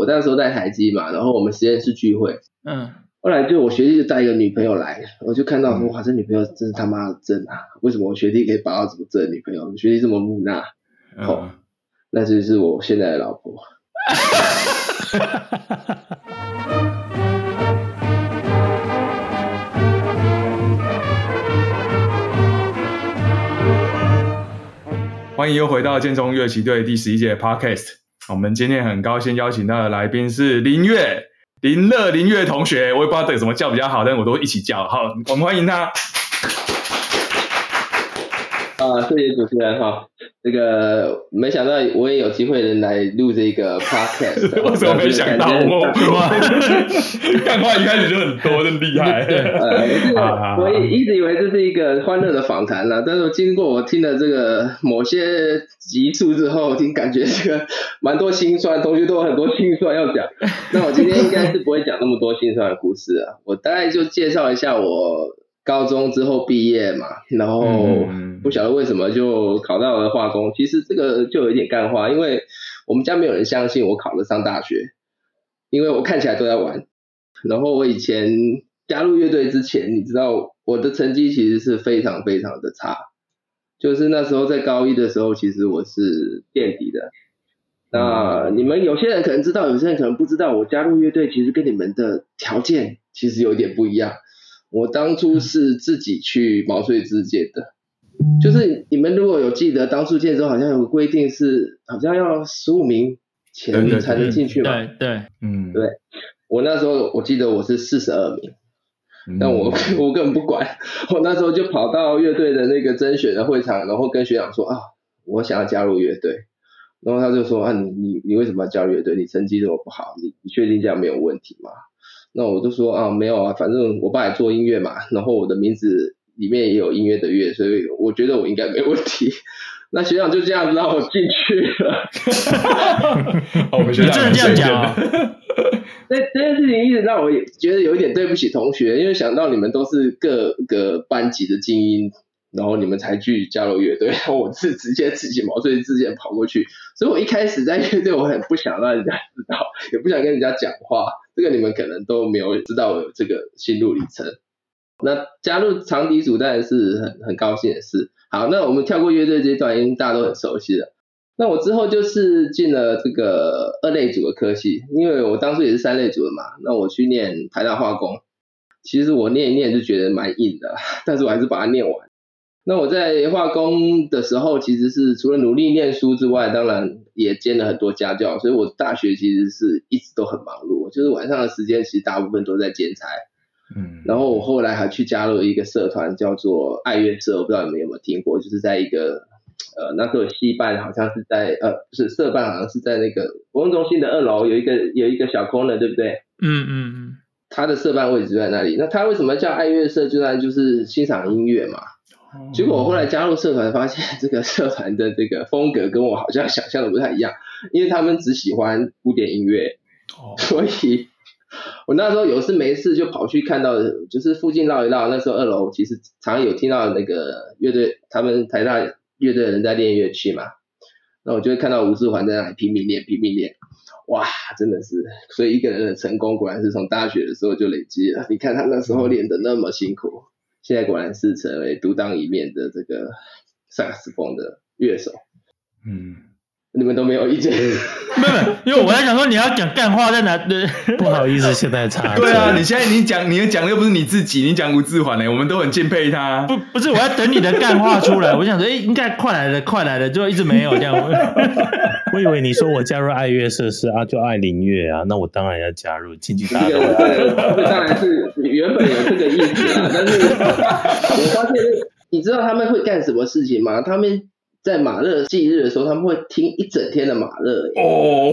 我那时候在台积嘛，然后我们实验室聚会，嗯，后来就我学弟就带一个女朋友来，我就看到说哇，这女朋友真是他妈的正啊！为什么我学弟可以把到这么正的女朋友？我学弟这么木讷，哦，嗯、那就是我现在的老婆。欢迎又回到建中乐旗队第十一届 Podcast。我们今天很高兴邀请到的来宾是林乐林乐林乐同学，我也不知道这个怎么叫比较好，但我都一起叫。好，我们欢迎他。啊，谢谢主持人哈。这个没想到我也有机会能来录这个 podcast，我怎么没想到我？干话一开始就很多，真厉害。呃，我一直以为这是一个欢乐的访谈啦，但是经过我听了这个某些集数之后，听感觉这个蛮多心酸，同学都有很多心酸要讲。那我今天应该是不会讲那么多心酸的故事啊，我大概就介绍一下我。高中之后毕业嘛，然后不晓得为什么就考到了化工。其实这个就有一点干话，因为我们家没有人相信我考得上大学，因为我看起来都在玩。然后我以前加入乐队之前，你知道我的成绩其实是非常非常的差，就是那时候在高一的时候，其实我是垫底的。那你们有些人可能知道，有些人可能不知道，我加入乐队其实跟你们的条件其实有点不一样。我当初是自己去毛遂自荐的，就是你们如果有记得，当初建中好像有个规定是，好像要十五名前才能进去嘛。对对，嗯，对。我那时候我记得我是四十二名，但我 我根本不管，我那时候就跑到乐队的那个甄选的会场，然后跟学长说啊，我想要加入乐队，然后他就说啊，你你你为什么要加入乐队？你成绩这么不好，你你确定这样没有问题吗？那我就说啊，没有啊，反正我爸也做音乐嘛，然后我的名字里面也有音乐的乐，所以我觉得我应该没问题。那学长就这样子让我进去了。我们 学长真的这样讲啊？那这件事情一直让我觉得有一点对不起同学，因为想到你们都是各个班级的精英。然后你们才去加入乐队，然后我是直接自己毛遂自荐跑过去，所以我一开始在乐队，我很不想让人家知道，也不想跟人家讲话，这个你们可能都没有知道我有这个心路历程。那加入长笛组当然是很很高兴的事。好，那我们跳过乐队这段，因为大家都很熟悉了。那我之后就是进了这个二类组的科系，因为我当初也是三类组的嘛，那我去念台大化工，其实我念一念就觉得蛮硬的，但是我还是把它念完。那我在化工的时候，其实是除了努力念书之外，当然也兼了很多家教，所以我大学其实是一直都很忙碌，就是晚上的时间其实大部分都在兼差。嗯，然后我后来还去加入一个社团，叫做爱乐社，我不知道你们有没有听过，就是在一个呃那时候戏办好像是在呃不是社办好像是在那个活动中心的二楼有一个有一个小空的，对不对？嗯嗯嗯，他的社办位置就在那里。那他为什么叫爱乐社？就在就是欣赏音乐嘛。结果我后来加入社团，发现这个社团的这个风格跟我好像想象的不太一样，因为他们只喜欢古典音乐，所以我那时候有事没事就跑去看到，就是附近绕一绕，那时候二楼其实常常有听到那个乐队，他们台大乐队的人在练乐器嘛，那我就会看到吴志环在那里拼命练，拼命练，哇，真的是，所以一个人的成功果然是从大学的时候就累积了，你看他那时候练的那么辛苦。现在果然是成为独当一面的这个萨克斯风的乐手。嗯，你们都没有意见？没有，因为我在想说你要讲干话在哪？对，不好意思，现在插。对啊，你现在你讲，你讲的又不是你自己，你讲吴志环呢，我们都很敬佩他。不，不是，我要等你的干话出来。我想说，哎，应该快来了，快来了，就一直没有这样。我以为你说我加入爱乐社是啊，就爱林乐啊，那我当然要加入进去打。这个当然是原本有这个意思啊，但是我发现，你知道他们会干什么事情吗？他们在马勒忌日的时候，他们会听一整天的马勒。哦，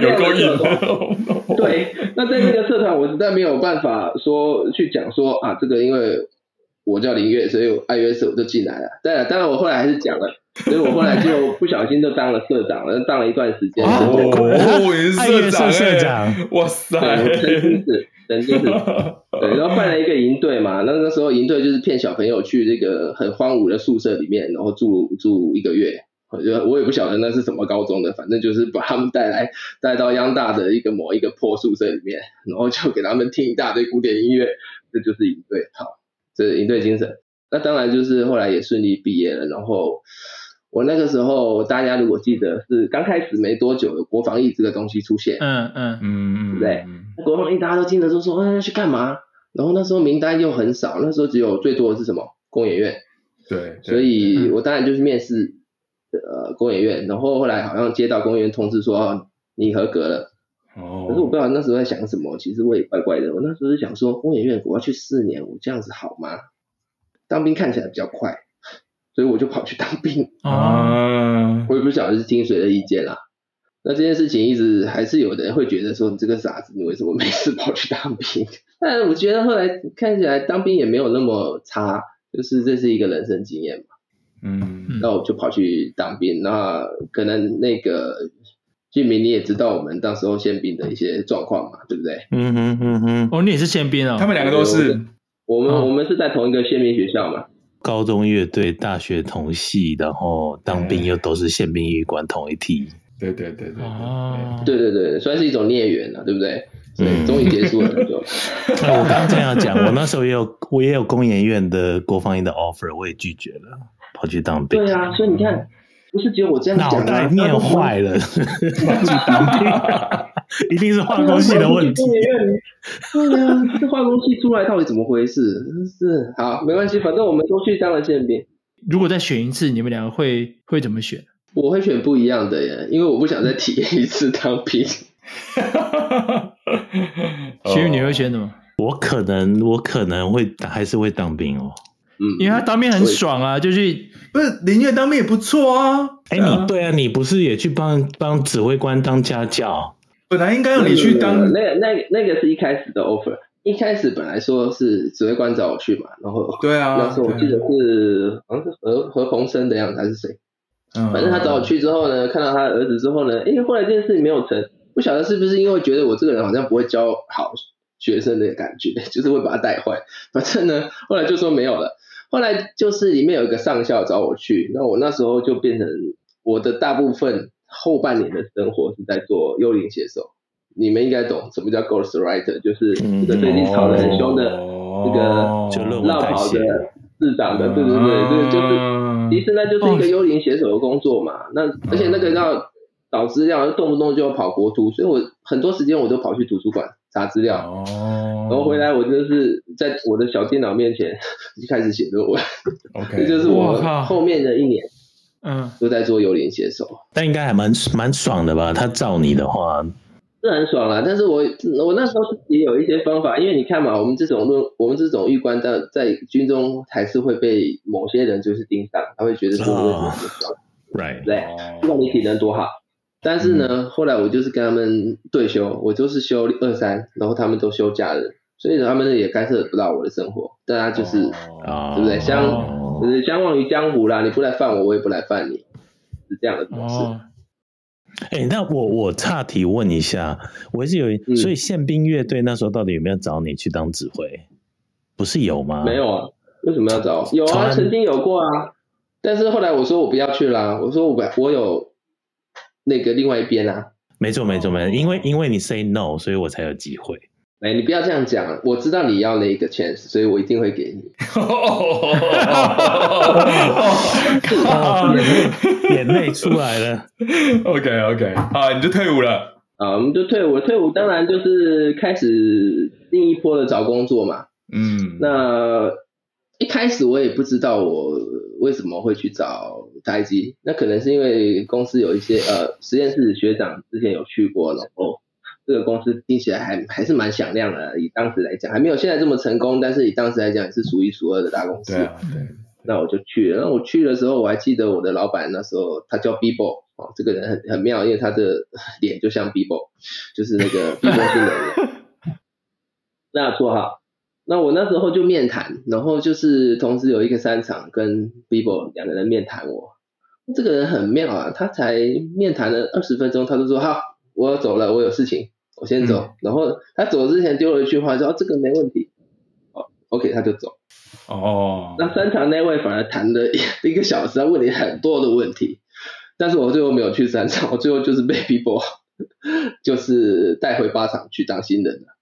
有够硬。对，那在这个社团，我实在没有办法说去讲说啊，这个因为我叫林月，所以爱乐社我就进来了。当然，当然我后来还是讲了。所以我后来就不小心就当了社长了，当了一段时间。哦，我也是社长，社长，哇塞！对，曾经是，曾经是，对，然后办了一个营队嘛。那那时候营队就是骗小朋友去这个很荒芜的宿舍里面，然后住住一个月。我觉得我也不晓得那是什么高中的，反正就是把他们带来带到央大的一个某一个破宿舍里面，然后就给他们听一大堆古典音乐，这就是营队，好，这是营队精神。那当然就是后来也顺利毕业了，然后我那个时候大家如果记得是刚开始没多久，有国防役这个东西出现，嗯嗯嗯嗯，对不对？国防役大家都听得说说，哎，要去干嘛？然后那时候名单又很少，那时候只有最多的是什么工研院，对，所以我当然就是面试呃工研院，然后后来好像接到工研院通知说，哦，你合格了，哦，可是我不知道那时候在想什么，其实我也怪怪的，我那时候是想说工研院我要去四年，我这样子好吗？当兵看起来比较快，所以我就跑去当兵。啊，我也不晓得是听谁的意见啦。那这件事情一直还是有的人会觉得说，你这个傻子，你为什么没事跑去当兵？但我觉得后来看起来当兵也没有那么差，就是这是一个人生经验嘛。嗯，那我就跑去当兵。那可能那个俊明你也知道我们当时候宪兵的一些状况嘛，对不对？嗯哼嗯哼，哦，你也是宪兵哦。他们两个都是。我们我们是在同一个宪兵学校嘛，高中乐队，大学同系，然后当兵又都是宪兵役官同一梯。对对对对哦，对对对，算是一种孽缘了，对不对？对，终于结束了就。那我刚刚这样讲，我那时候也有我也有工研院的国防院的 offer，我也拒绝了，跑去当兵。对啊，所以你看，不是只有我这样讲，脑袋念坏了，一定是化工系的问题。对啊，这化工系出来到底怎么回事？是好，没关系，反正我们都去当了宪兵。如果再选一次，你们两个会会怎么选？我会选不一样的耶，因为我不想再体验一次当兵。其实你会选什么？我可能我可能会还是会当兵哦。嗯，因为他当兵很爽啊，就去不是林月当兵也不错啊。哎，你对啊，你不是也去帮帮指挥官当家教？本来应该让你去当那个那个那个是一开始的 offer，一开始本来说是指挥官找我去嘛，然后对啊，那时候我记得是好像是何何鸿燊的样子还是谁？反正他找我去之后呢，看到他的儿子之后呢，哎，后来这件事情没有成，不晓得是不是因为觉得我这个人好像不会教好学生的感觉，就是会把他带坏。反正呢，后来就说没有了。后来就是里面有一个上校找我去，那我那时候就变成我的大部分后半年的生活是在做幽灵写手。你们应该懂什么叫 ghost writer，就是这个最近吵得很凶的这个落跑的市长的，对对对，对，就是。其实那就是一个幽灵写手的工作嘛，哦、那而且那个要找资料，动不动就要跑国图，所以我很多时间我都跑去图书馆查资料，哦，然后回来我就是在我的小电脑面前 就开始写论文，OK，这就是我后面的一年，嗯，都在做幽灵写手，但应该还蛮蛮爽的吧？他照你的话。是很爽啦，但是我我那时候也有一些方法，因为你看嘛，我们这种论，我们这种预官在在军中还是会被某些人就是盯上，他会觉得说为什么不爽，right，对，不管你体能多好，但是呢，嗯、后来我就是跟他们对休，我就是休二三，然后他们都休假日，所以他们也干涉不到我的生活，大家就是，oh. 对不对？相就是相忘于江湖啦，你不来犯我，我也不来犯你，是这样的模式。Oh. 哎、欸，那我我岔题问一下，我是有，嗯、所以宪兵乐队那时候到底有没有找你去当指挥？不是有吗？没有啊，为什么要找？有啊，曾经有过啊，但是后来我说我不要去啦，我说我我有那个另外一边啊。没错没错没错，因为因为你 say no，所以我才有机会。哎，你不要这样讲，我知道你要那一个 chance，所以我一定会给你。眼泪出来了。OK OK，啊，你就退伍了。啊，我们就退伍，退伍当然就是开始另一波的找工作嘛。嗯，那一开始我也不知道我为什么会去找台积，那可能是因为公司有一些呃实验室学长之前有去过，然后。这个公司听起来还还是蛮响亮的，以当时来讲还没有现在这么成功，但是以当时来讲也是数一数二的大公司。对啊，对。那我就去了。那我去的时候，我还记得我的老板那时候他叫 Bibo 哦，这个人很很妙，因为他的脸就像 Bibo，就是那个 Bibo 新人。那错哈。那我那时候就面谈，然后就是同时有一个三场跟 Bibo 两个人面谈我。这个人很妙啊，他才面谈了二十分钟，他就说好，我要走了，我有事情。我先走，嗯、然后他走之前丢了一句话，说：“这个没问题。”哦，OK，他就走。哦，那三场那位反而谈了 一个小时，他问你很多的问题。但是我最后没有去三场，我最后就是被 people 就是带回八场去当新人了。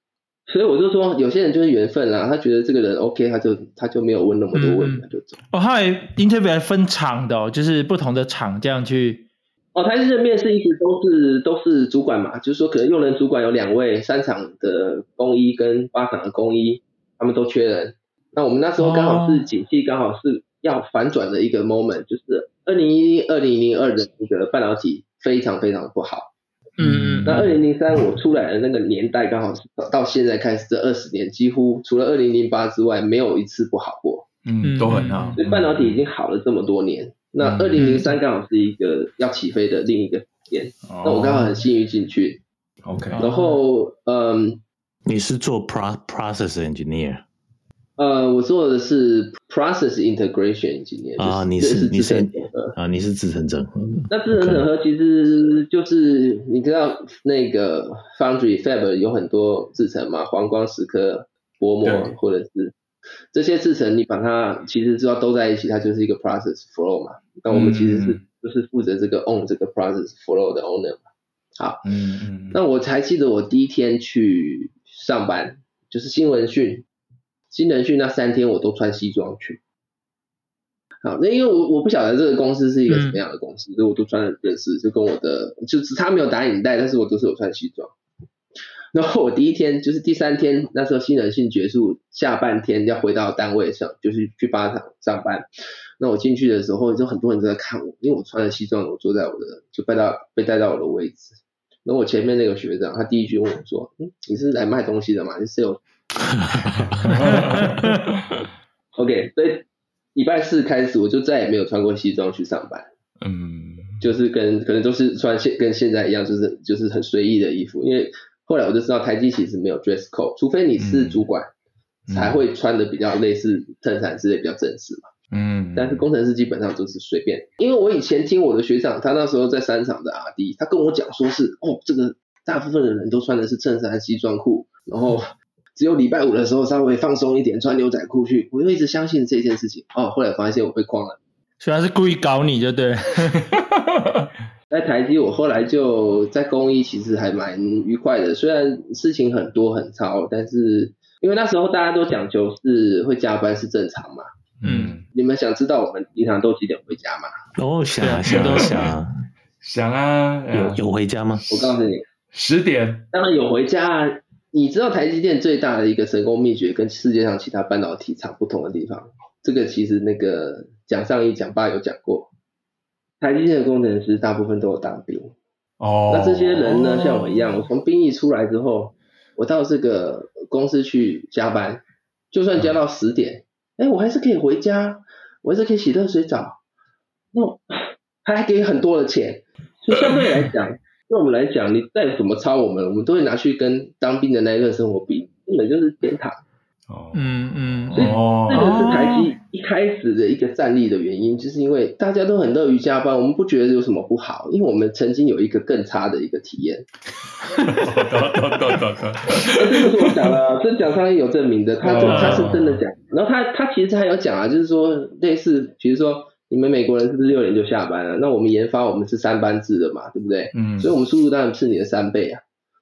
所以我就说，有些人就是缘分啦，他觉得这个人 OK，他就他就没有问那么多问题，嗯、他就走。哦，他还 interview 还分厂的、哦，就是不同的厂这样去。哦，他这面试一直都是都是主管嘛，就是说可能用人主管有两位，三厂的工一跟八厂的工一，他们都缺人。那我们那时候刚好是景气刚好是要反转的一个 moment，、哦、就是二零一二零零二的那个半导体非常非常不好。嗯，那二零零三我出来的那个年代刚好是到现在开始这二十年，几乎除了二零零八之外，没有一次不好过。嗯，都很好。所以半导体已经好了这么多年。那二零零三刚好是一个要起飞的另一个点，嗯、那我刚好很幸运进去。OK，然后嗯，你是做 pro process engineer？呃，我做的是 process integration engineer 啊，你是你是啊，你是制成整合。那制成整合其实就是你知道那个 foundry fab 有很多制成嘛，黄光、蚀刻、薄膜或者是。这些制成你把它其实知道都在一起，它就是一个 process flow 嘛。那我们其实是就是负责这个 own 这个 process flow 的 owner 嘛。好，嗯嗯。那我才记得我第一天去上班，就是新闻训，新人训那三天我都穿西装去。好，那因为我我不晓得这个公司是一个什么样的公司，所以我都穿的正式，就跟我的就是他没有打领带，但是我都是有穿西装。然后我第一天就是第三天，那时候新人训结束，下半天要回到单位上，就是去八厂上班。那我进去的时候，就很多人都在看我，因为我穿着西装，我坐在我的就被到被带到我的位置。然后我前面那个学长，他第一句问我说：“嗯，你是来卖东西的吗？你是 sales？” OK，所以礼拜四开始我就再也没有穿过西装去上班。嗯，就是跟可能都是穿现跟现在一样，就是就是很随意的衣服，因为。后来我就知道台积其实没有 dress code，除非你是主管，嗯、才会穿的比较类似衬衫之类比较正式嘛。嗯，但是工程师基本上都是随便。因为我以前听我的学长，他那时候在三厂的 RD，他跟我讲说是哦，这个大部分的人都穿的是衬衫西装裤，然后只有礼拜五的时候稍微放松一点，穿牛仔裤去。我就一直相信这件事情。哦，后来发现我被诓了，所以他是故意搞你就对。在台积，我后来就在工一，其实还蛮愉快的。虽然事情很多很操，但是因为那时候大家都讲究是会加班是正常嘛。嗯，你们想知道我们平常都几点回家吗？哦，想啊想啊想啊想啊，有有回家吗？我告诉你，十点。当然有回家。你知道台积电最大的一个成功秘诀跟世界上其他半导体厂不同的地方，这个其实那个蒋尚义蒋爸有讲过。台积电的工程师大部分都有当兵，哦，那这些人呢，像我一样，我从兵役出来之后，我到这个公司去加班，就算加到十点，哎、嗯，我还是可以回家，我还是可以洗热水澡，那 他还给很多的钱，所以相对来讲，对我们来讲，你再怎么超我们，我们都会拿去跟当兵的那一段生活比，根本就是天堂。哦，嗯嗯，所以这个是台积一开始的一个战力的原因，就是因为大家都很乐于加班，我们不觉得有什么不好，因为我们曾经有一个更差的一个体验。哈哈哈哈哈！这个 是我讲的，这蒋尚义有证明的，他他是真的讲。然后他他其实还有讲啊，就是说类似，比如说你们美国人是不是六点就下班了？那我们研发我们是三班制的嘛，对不对？嗯，所以我们速度当然是你的三倍啊。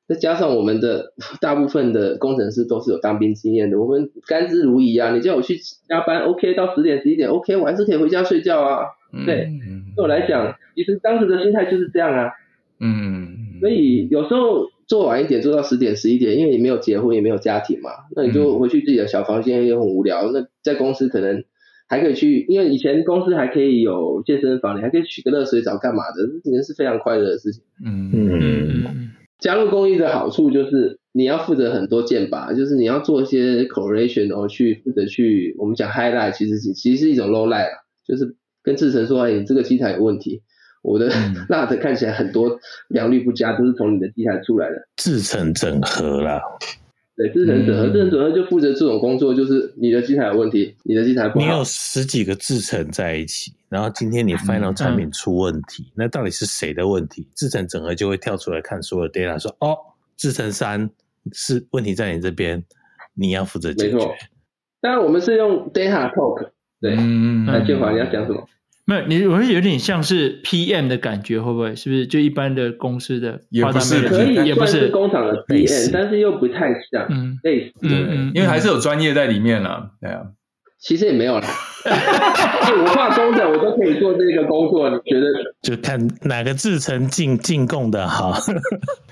再加上我们的大部分的工程师都是有当兵经验的，我们甘之如饴啊！你叫我去加班，OK，到十点十一点，OK，我还是可以回家睡觉啊。对，嗯、对我来讲，其实当时的心态就是这样啊。嗯，所以有时候做晚一点，做到十点十一点，因为你没有结婚也没有家庭嘛，那你就回去自己的小房间也很无聊。那在公司可能还可以去，因为以前公司还可以有健身房，你还可以取个热水澡干嘛的，这件是非常快乐的事情。嗯嗯。嗯加入公益的好处就是你要负责很多件吧，就是你要做一些 correlation，然后去负责去我们讲 highlight，其实其实是一种 low light，就是跟志成说，哎，你这个机台有问题，我的 LUT 看起来很多良率不佳，都是从你的机台出来的。志成整合啦。对，制程整合，制程整合就负责这种工作，就是你的机台有问题，你的机台不好。你有十几个制程在一起，然后今天你 final 产品出问题，嗯、那到底是谁的问题？制程整合就会跳出来看所有 data，说哦，制程三是问题在你这边，你要负责解决。没错，当然我们是用 data talk，对，嗯，那建华你要讲什么？没有，你我会有点像是 PM 的感觉，会不会？是不是就一般的公司的？也不是，可以也不是工厂的 PM，但是又不太像。嗯，类似，嗯嗯，因为还是有专业在里面了。对啊，其实也没有啦。我化工的，我都可以做这个工作。你觉得？就看哪个制成进进贡的好。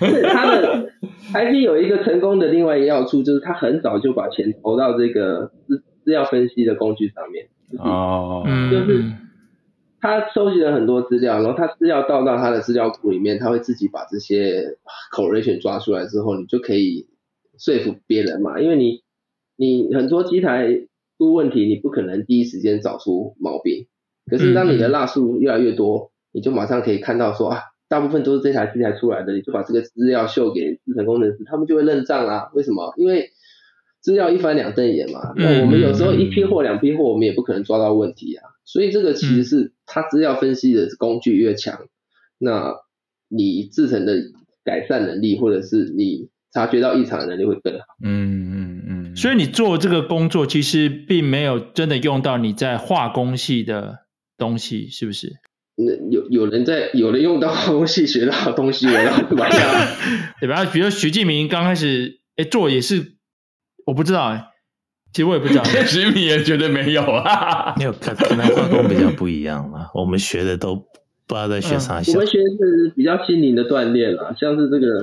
是他的，还是有一个成功的另外一个要素，就是他很早就把钱投到这个资资料分析的工具上面。哦，就是他收集了很多资料，然后他资料倒到他的资料库里面，他会自己把这些 correlation 抓出来之后，你就可以说服别人嘛，因为你你很多机台出问题，你不可能第一时间找出毛病，可是当你的蜡数越来越多，你就马上可以看到说啊，大部分都是这台机台出来的，你就把这个资料秀给制程工程师，他们就会认账啦。为什么？因为资料一翻两瞪眼嘛，那我们有时候一批货两批货，我们也不可能抓到问题啊。所以这个其实是它资料分析的工具越强，那你自成的改善能力，或者是你察觉到异常的能力会更好。嗯嗯嗯。所以你做这个工作，其实并没有真的用到你在化工系的东西，是不是？那有有人在有人用到化工系学到的东西，我要怎么样？对吧？比如徐敬明刚开始哎做也是。我不知道哎、欸，其实我也不知道。徐米也觉得没有啊，没有，可可能化工比较不一样嘛。我们学的都不知道在学啥。嗯、我们学的是比较心灵的锻炼啦，像是这个。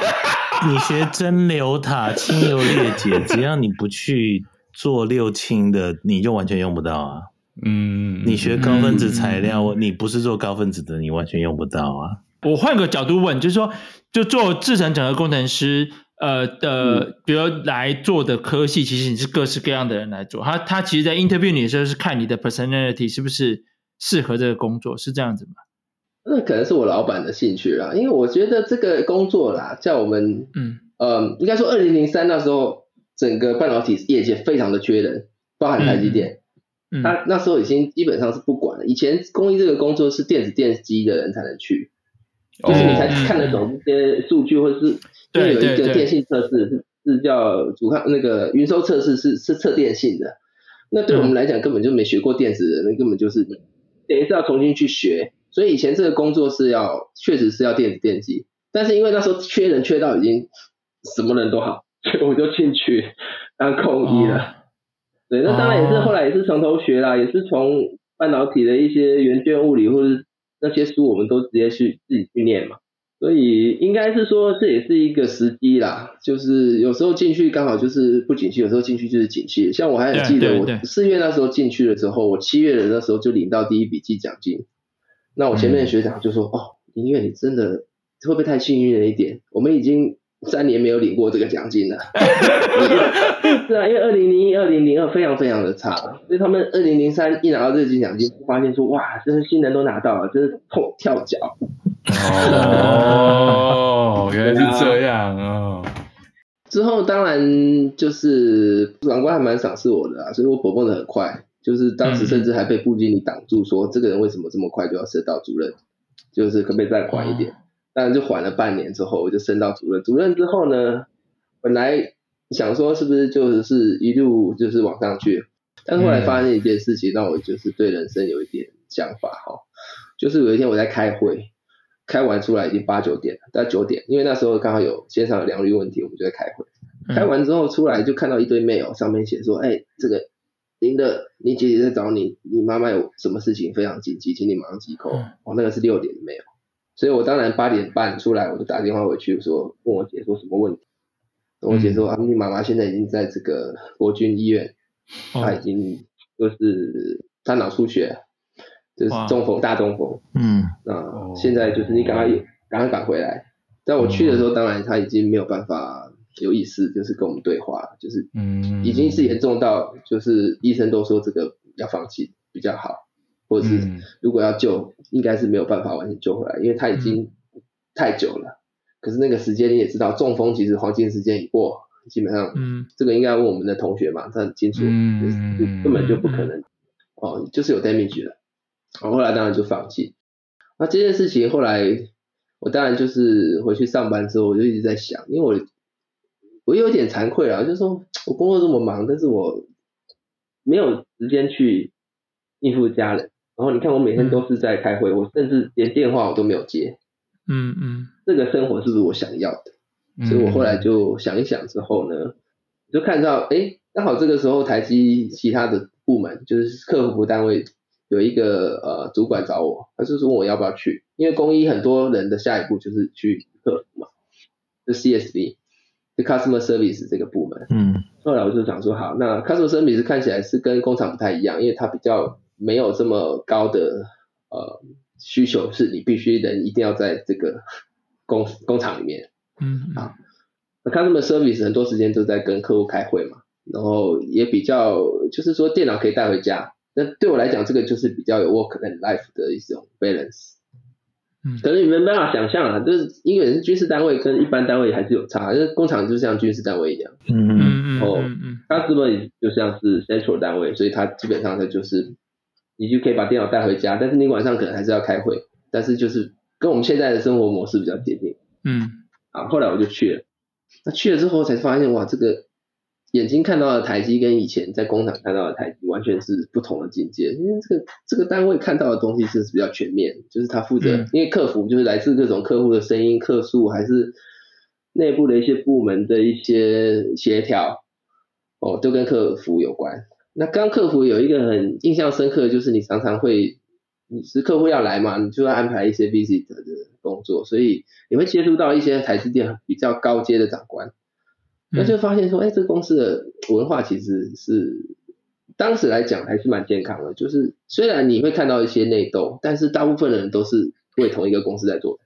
你学蒸馏塔、清油裂解，只要你不去做六氢的，你就完全用不到啊。嗯。你学高分子材料，嗯、你不是做高分子的，你完全用不到啊。我换个角度问，就是说，就做制成整合工程师。呃的，比如来做的科系，其实你是各式各样的人来做。他他其实，在 interview 你的时候是看你的 personality 是不是适合这个工作，是这样子吗？那可能是我老板的兴趣啦，因为我觉得这个工作啦，在我们嗯呃，应该说二零零三那时候，整个半导体业界非常的缺人，包含台积电，嗯，他那时候已经基本上是不管了。以前工艺这个工作是电子电机的人才能去，就是你才看得懂这些数据或者是。对，有一个电信测试是是叫主看那个云收测试是是测电信的，那对我们来讲根本就没学过电子的，那根本就是等于是要重新去学。所以以前这个工作是要确实是要电子电机，但是因为那时候缺人缺到已经什么人都好，所以我就进去 当空一了。哦、对，那当然也是后来也是从头学啦，也是从半导体的一些元件物理或者那些书，我们都直接去自己去念嘛。所以应该是说，这也是一个时机啦，就是有时候进去刚好就是不景气，有时候进去就是景气。像我还很记得我四月那时候进去了之后，我七月的那时候就领到第一笔季奖金。那我前面的学长就说：“嗯、哦，林月你真的会不会太幸运了一点？我们已经三年没有领过这个奖金了。”是啊，因为二零零一、二零零二非常非常的差，所以他们二零零三一拿到这个季奖金，发现说：“哇，真是新人都拿到了，真是痛跳脚。”哦，原来是这样哦。之后当然就是长官还蛮赏识我的啊，所以我跑蹦的很快，就是当时甚至还被部经理挡住，说这个人为什么这么快就要升到主任，就是可不可以再快一点？当然就缓了半年之后，我就升到主任。主任之后呢，本来想说是不是就是一路就是往上去，但是后来发现一件事情，让我就是对人生有一点想法哈，就是有一天我在开会。开完出来已经八九点了，大概九点，因为那时候刚好有线上有良率问题，我们就在开会。开完之后出来就看到一堆 mail，上面写说：“哎、欸，这个您的，你姐姐在找你，你妈妈有什么事情非常紧急，请你马上急 call。”哦，那个是六点的 mail，所以我当然八点半出来，我就打电话回去说，问我姐说什么问题。我姐说：“啊，你妈妈现在已经在这个国军医院，她已经就是她脑出血。”就是中风，大中风。嗯，那现在就是你赶快赶快赶回来。在我去的时候，当然他已经没有办法有意识，就是跟我们对话，就是嗯，已经是严重到就是医生都说这个要放弃比较好，或者是如果要救，应该是没有办法完全救回来，因为他已经太久了。可是那个时间你也知道，中风其实黄金时间已过，基本上，嗯，这个应该问我们的同学嘛，他很清楚，嗯，根本就不可能，哦，就是有 damage 了。我后来当然就放弃。那这件事情后来，我当然就是回去上班之后，我就一直在想，因为我我有点惭愧啊，就是说我工作这么忙，但是我没有时间去应付家人。然后你看我每天都是在开会，嗯、我甚至连电话我都没有接。嗯嗯，这个生活是不是我想要的？嗯、所以我后来就想一想之后呢，就看到哎，刚好这个时候台积其他的部门就是客服单位有一个呃主管找我，他就说问我要不要去，因为工一很多人的下一步就是去客服嘛，就 CSV，就 Customer Service 这个部门。嗯，后来我就想说好，那 Customer Service 看起来是跟工厂不太一样，因为它比较没有这么高的呃需求，是你必须人一定要在这个工工厂里面。嗯，啊，那 Customer Service 很多时间都在跟客户开会嘛，然后也比较就是说电脑可以带回家，那对我来讲这个就是比较有 work and life 的一种 balance。嗯，可能你们没办法想象啊，就是因为是军事单位跟一般单位还是有差，因为工厂就像军事单位一样。嗯嗯嗯。然后 Customer 就像是 central 单位，所以它基本上它就是你就可以把电脑带回家，但是你晚上可能还是要开会，但是就是跟我们现在的生活模式比较接近。嗯。啊，后来我就去了，那去了之后才发现，哇，这个眼睛看到的台积跟以前在工厂看到的台积完全是不同的境界。因为这个这个单位看到的东西是比较全面，就是他负责，嗯、因为客服就是来自各种客户的声音、客诉，还是内部的一些部门的一些协调，哦，都跟客服有关。那刚客服有一个很印象深刻的，就是你常常会。你是客户要来嘛，你就要安排一些 visit 的工作，所以你会接触到一些台积电比较高阶的长官，那就发现说，哎，这个公司的文化其实是当时来讲还是蛮健康的，就是虽然你会看到一些内斗，但是大部分的人都是为同一个公司在做。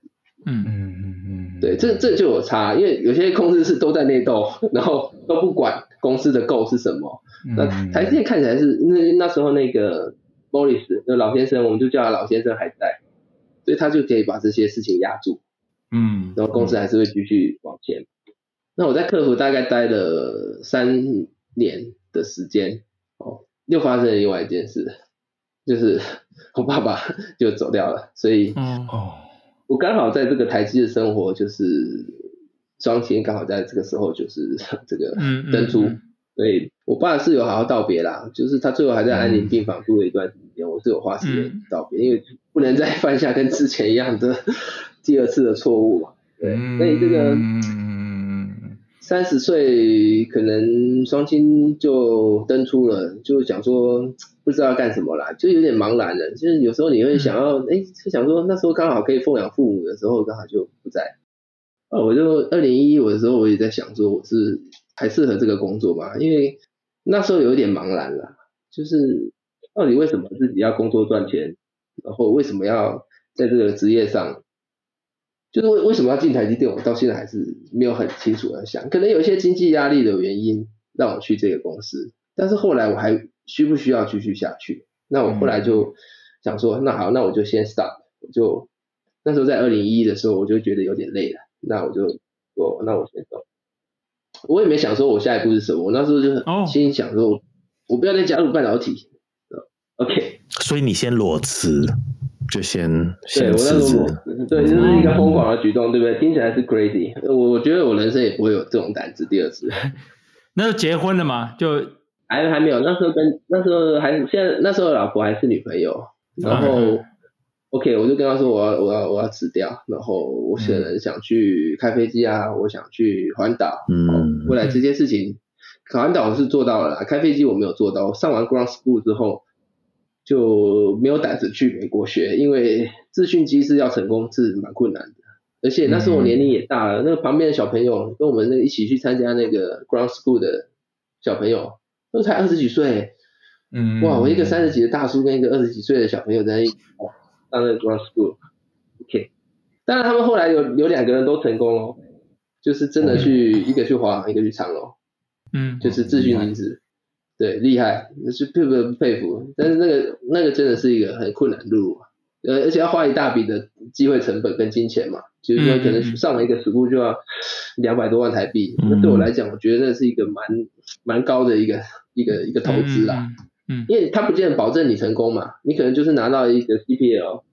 嗯嗯嗯嗯，对，这这就有差，因为有些公司是都在内斗，然后都不管公司的 goal 是什么。那台积电看起来是那那时候那个。莫里斯，那老先生，我们就叫他老先生还在，所以他就可以把这些事情压住，嗯，然后公司还是会继续往前。嗯、那我在客服大概待了三年的时间，哦，又发生了另外一件事，就是 我爸爸就走掉了，所以，哦，我刚好在这个台积的生活就是双亲刚好在这个时候就是 这个登出。嗯嗯嗯所以我爸是有好好道别啦，就是他最后还在安宁病房住了一段时间，嗯、我是有花时间道别，嗯、因为不能再 犯下跟之前一样的 第二次的错误嘛。对，所以这个三十岁可能双亲就登出了，就想说不知道干什么啦，就有点茫然了。就是有时候你会想要，哎、嗯，是想说那时候刚好可以奉养父母的时候，刚好就不在。哦，我就二零一一我的时候，我也在想说我是。还适合这个工作吗？因为那时候有点茫然啦，就是到底为什么自己要工作赚钱，然后为什么要在这个职业上，就是为为什么要进台积电？我到现在还是没有很清楚的想，可能有一些经济压力的原因让我去这个公司，但是后来我还需不需要继续下去？那我后来就想说，那好，那我就先 stop，我就那时候在二零一一的时候，我就觉得有点累了，那我就说，那我先走。我也没想说我下一步是什么，我那时候就心想说，我不要再加入半导体。OK，所以你先裸辞，就先对，我那时候对，这是一个疯狂的举动，对不对？听起来是 crazy，我我觉得我人生也不会有这种胆子第二次。那时候结婚了吗？就还还没有，那时候跟那时候还现在那时候老婆还是女朋友，然后。OK，我就跟他说我要我要我要辞掉，然后我可能想去开飞机啊，嗯、我想去环岛。嗯，未来这些事情，环岛我是做到了啦，开飞机我没有做到。上完 Ground School 之后就没有胆子去美国学，因为自训机师要成功是蛮困难的，而且那时候我年龄也大了，嗯、那个旁边的小朋友跟我们那一起去参加那个 Ground School 的小朋友都才二十几岁。嗯，哇，我一个三十几的大叔跟一个二十几岁的小朋友在那一。当了 ground school，OK，当然他们后来有有两个人都成功了，就是真的去、嗯、一个去华航，一个去长隆，嗯，就是自训机师，对，厉害，是佩服佩服。但是那个那个真的是一个很困难的路，呃，而且要花一大笔的机会成本跟金钱嘛，就是说可能上了一个 school 就要两百多万台币，嗯、那对我来讲，我觉得那是一个蛮蛮高的一个一个一个投资啦。嗯嗯，因为他不见得保证你成功嘛，你可能就是拿到一个 CPL，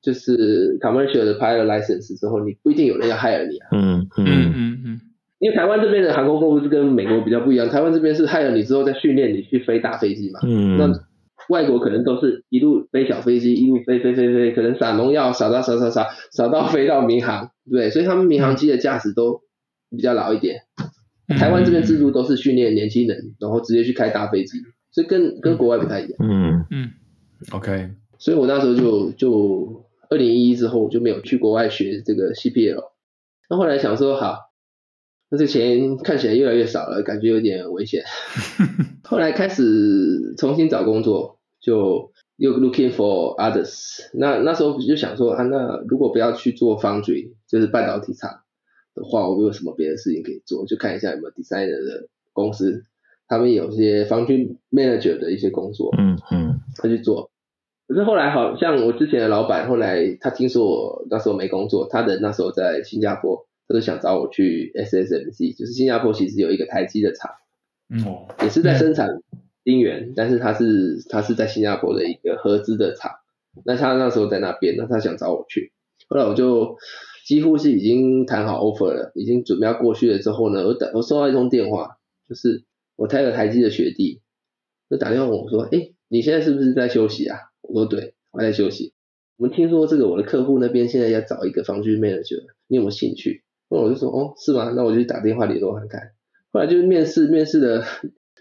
就是 commercial 的 pilot license 之后，你不一定有人要 hire 你啊。嗯嗯嗯嗯。因为台湾这边的航空公司跟美国比较不一样，台湾这边是 hire 你之后再训练你去飞大飞机嘛。嗯。那外国可能都是一路飞小飞机，一路飞飞飞飞，可能撒农药撒到撒撒撒撒到飞到民航，对，所以他们民航机的驾驶都比较老一点。台湾这边制度都是训练年轻人，然后直接去开大飞机，所以跟跟国外不太一样。嗯嗯，OK。所以我那时候就就二零一一之后就没有去国外学这个 CPL。那后来想说好，那这钱看起来越来越少了，感觉有点危险。后来开始重新找工作，就又 looking for others。那那时候就想说啊，那如果不要去做 foundry，就是半导体厂。的话，我有什么别的事情可以做？就看一下有没有 designer 的公司，他们有些 function manager 的一些工作，嗯嗯，他去做。可是后来好像我之前的老板，后来他听说我那时候没工作，他的那时候在新加坡，他就想找我去 SSMC，就是新加坡其实有一个台积的厂，嗯，也是在生产晶圆，但是他是他是在新加坡的一个合资的厂，那他那时候在那边，那他想找我去，后来我就。几乎是已经谈好 offer 了，已经准备要过去了之后呢，我等我收到一通电话，就是我台有台积的学弟，就打电话问我说，哎，你现在是不是在休息啊？我说对，我在休息。我们听说这个我的客户那边现在要找一个房居 manager，你有没有兴趣？那我就说，哦，是吗？那我就打电话联络看看。后来就是面试，面试的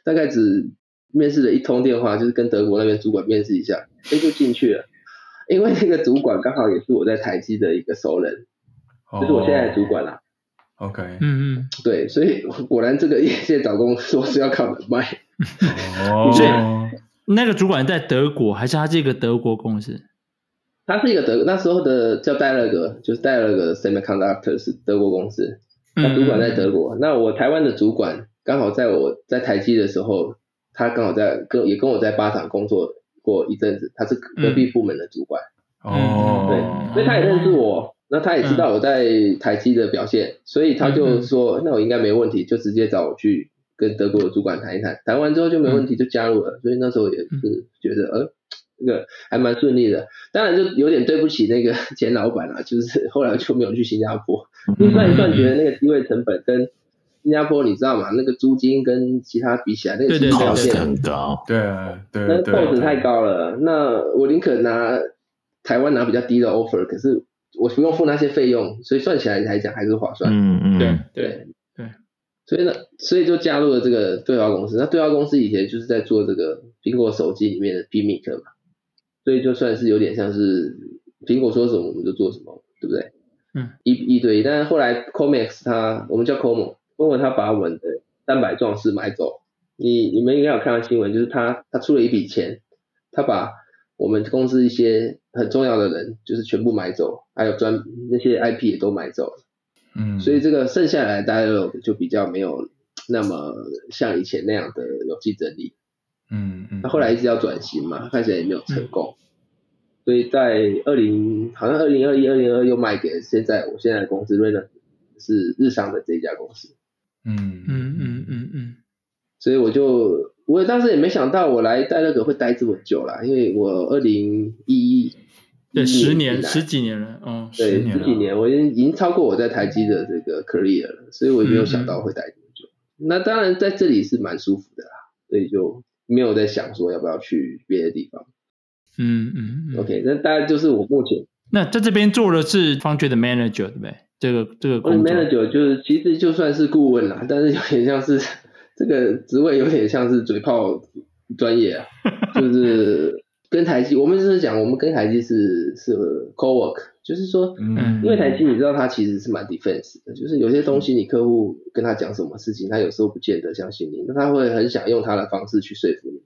大概只面试了一通电话，就是跟德国那边主管面试一下，哎，就进去了。因为那个主管刚好也是我在台积的一个熟人。这是我现在的主管啦。OK，嗯嗯，对，所以果然这个业界找工作是要靠人脉。哦，所以那个主管在德国，还是他这个德国公司？他是一个德，那时候的叫戴勒格，就是戴勒格 Semiconductor 是德国公司。他主管在德国，嗯、那我台湾的主管刚好在我在台积的时候，他刚好在跟也跟我在巴厂工作过一阵子，他是隔壁部门的主管。哦、嗯，对，所以他也认识我。那他也知道我在台积的表现，嗯、所以他就说，嗯、那我应该没问题，就直接找我去跟德国的主管谈一谈。谈完之后就没问题，就加入了。嗯、所以那时候也是觉得，呃，那个还蛮顺利的。当然就有点对不起那个 前老板啦，就是后来就没有去新加坡。就算一算，觉得那个机会成本跟新加坡，你知道吗？那个租金跟其他比起来，那个条件很高。对对，那 cost 太高了。那我宁可拿台湾拿比较低的 offer，可是。我不用付那些费用，所以算起来来讲还是划算。嗯嗯，对对对，所以呢，所以就加入了这个对话公司。那对话公司以前就是在做这个苹果手机里面的 PMIC 嘛，所以就算是有点像是苹果说什么我们就做什么，对不对？嗯，一一对一。但是后来 Comex 它，我们叫 Como，Como 它把我们的蛋白壮士买走。你你们应该有看到新闻，就是他他出了一笔钱，他把。我们公司一些很重要的人，就是全部买走，还有专那些 IP 也都买走了，嗯，所以这个剩下来大家就比较没有那么像以前那样的有竞争力，嗯嗯，他后来一直要转型嘛，看起来也没有成功，嗯、所以在二零好像二零二一、二零二又卖给现在我现在的公司 Renesas 是日商的这一家公司，嗯嗯嗯嗯嗯，所以我就。我当时也没想到我来戴乐格会待这么久啦，因为我二零一一对十年十几年了，嗯，对十几年，我已经已经超过我在台积的这个 career 了，所以我也没有想到会待这么久。嗯、那当然在这里是蛮舒服的啦，所以就没有在想说要不要去别的地方。嗯嗯，嗯，OK，那大概就是我目前。那在这边做的是 foundry 的 manager 对不对？这个这个工作 manager 就是其实就算是顾问啦，但是有点像是。这个职位有点像是嘴炮专业啊，就是跟台积，我们就是讲，我们跟台积是是 co-work，就是说，嗯，因为台积你知道它其实是蛮 defense 的，就是有些东西你客户跟他讲什么事情，他有时候不见得相信你，那他会很想用他的方式去说服你，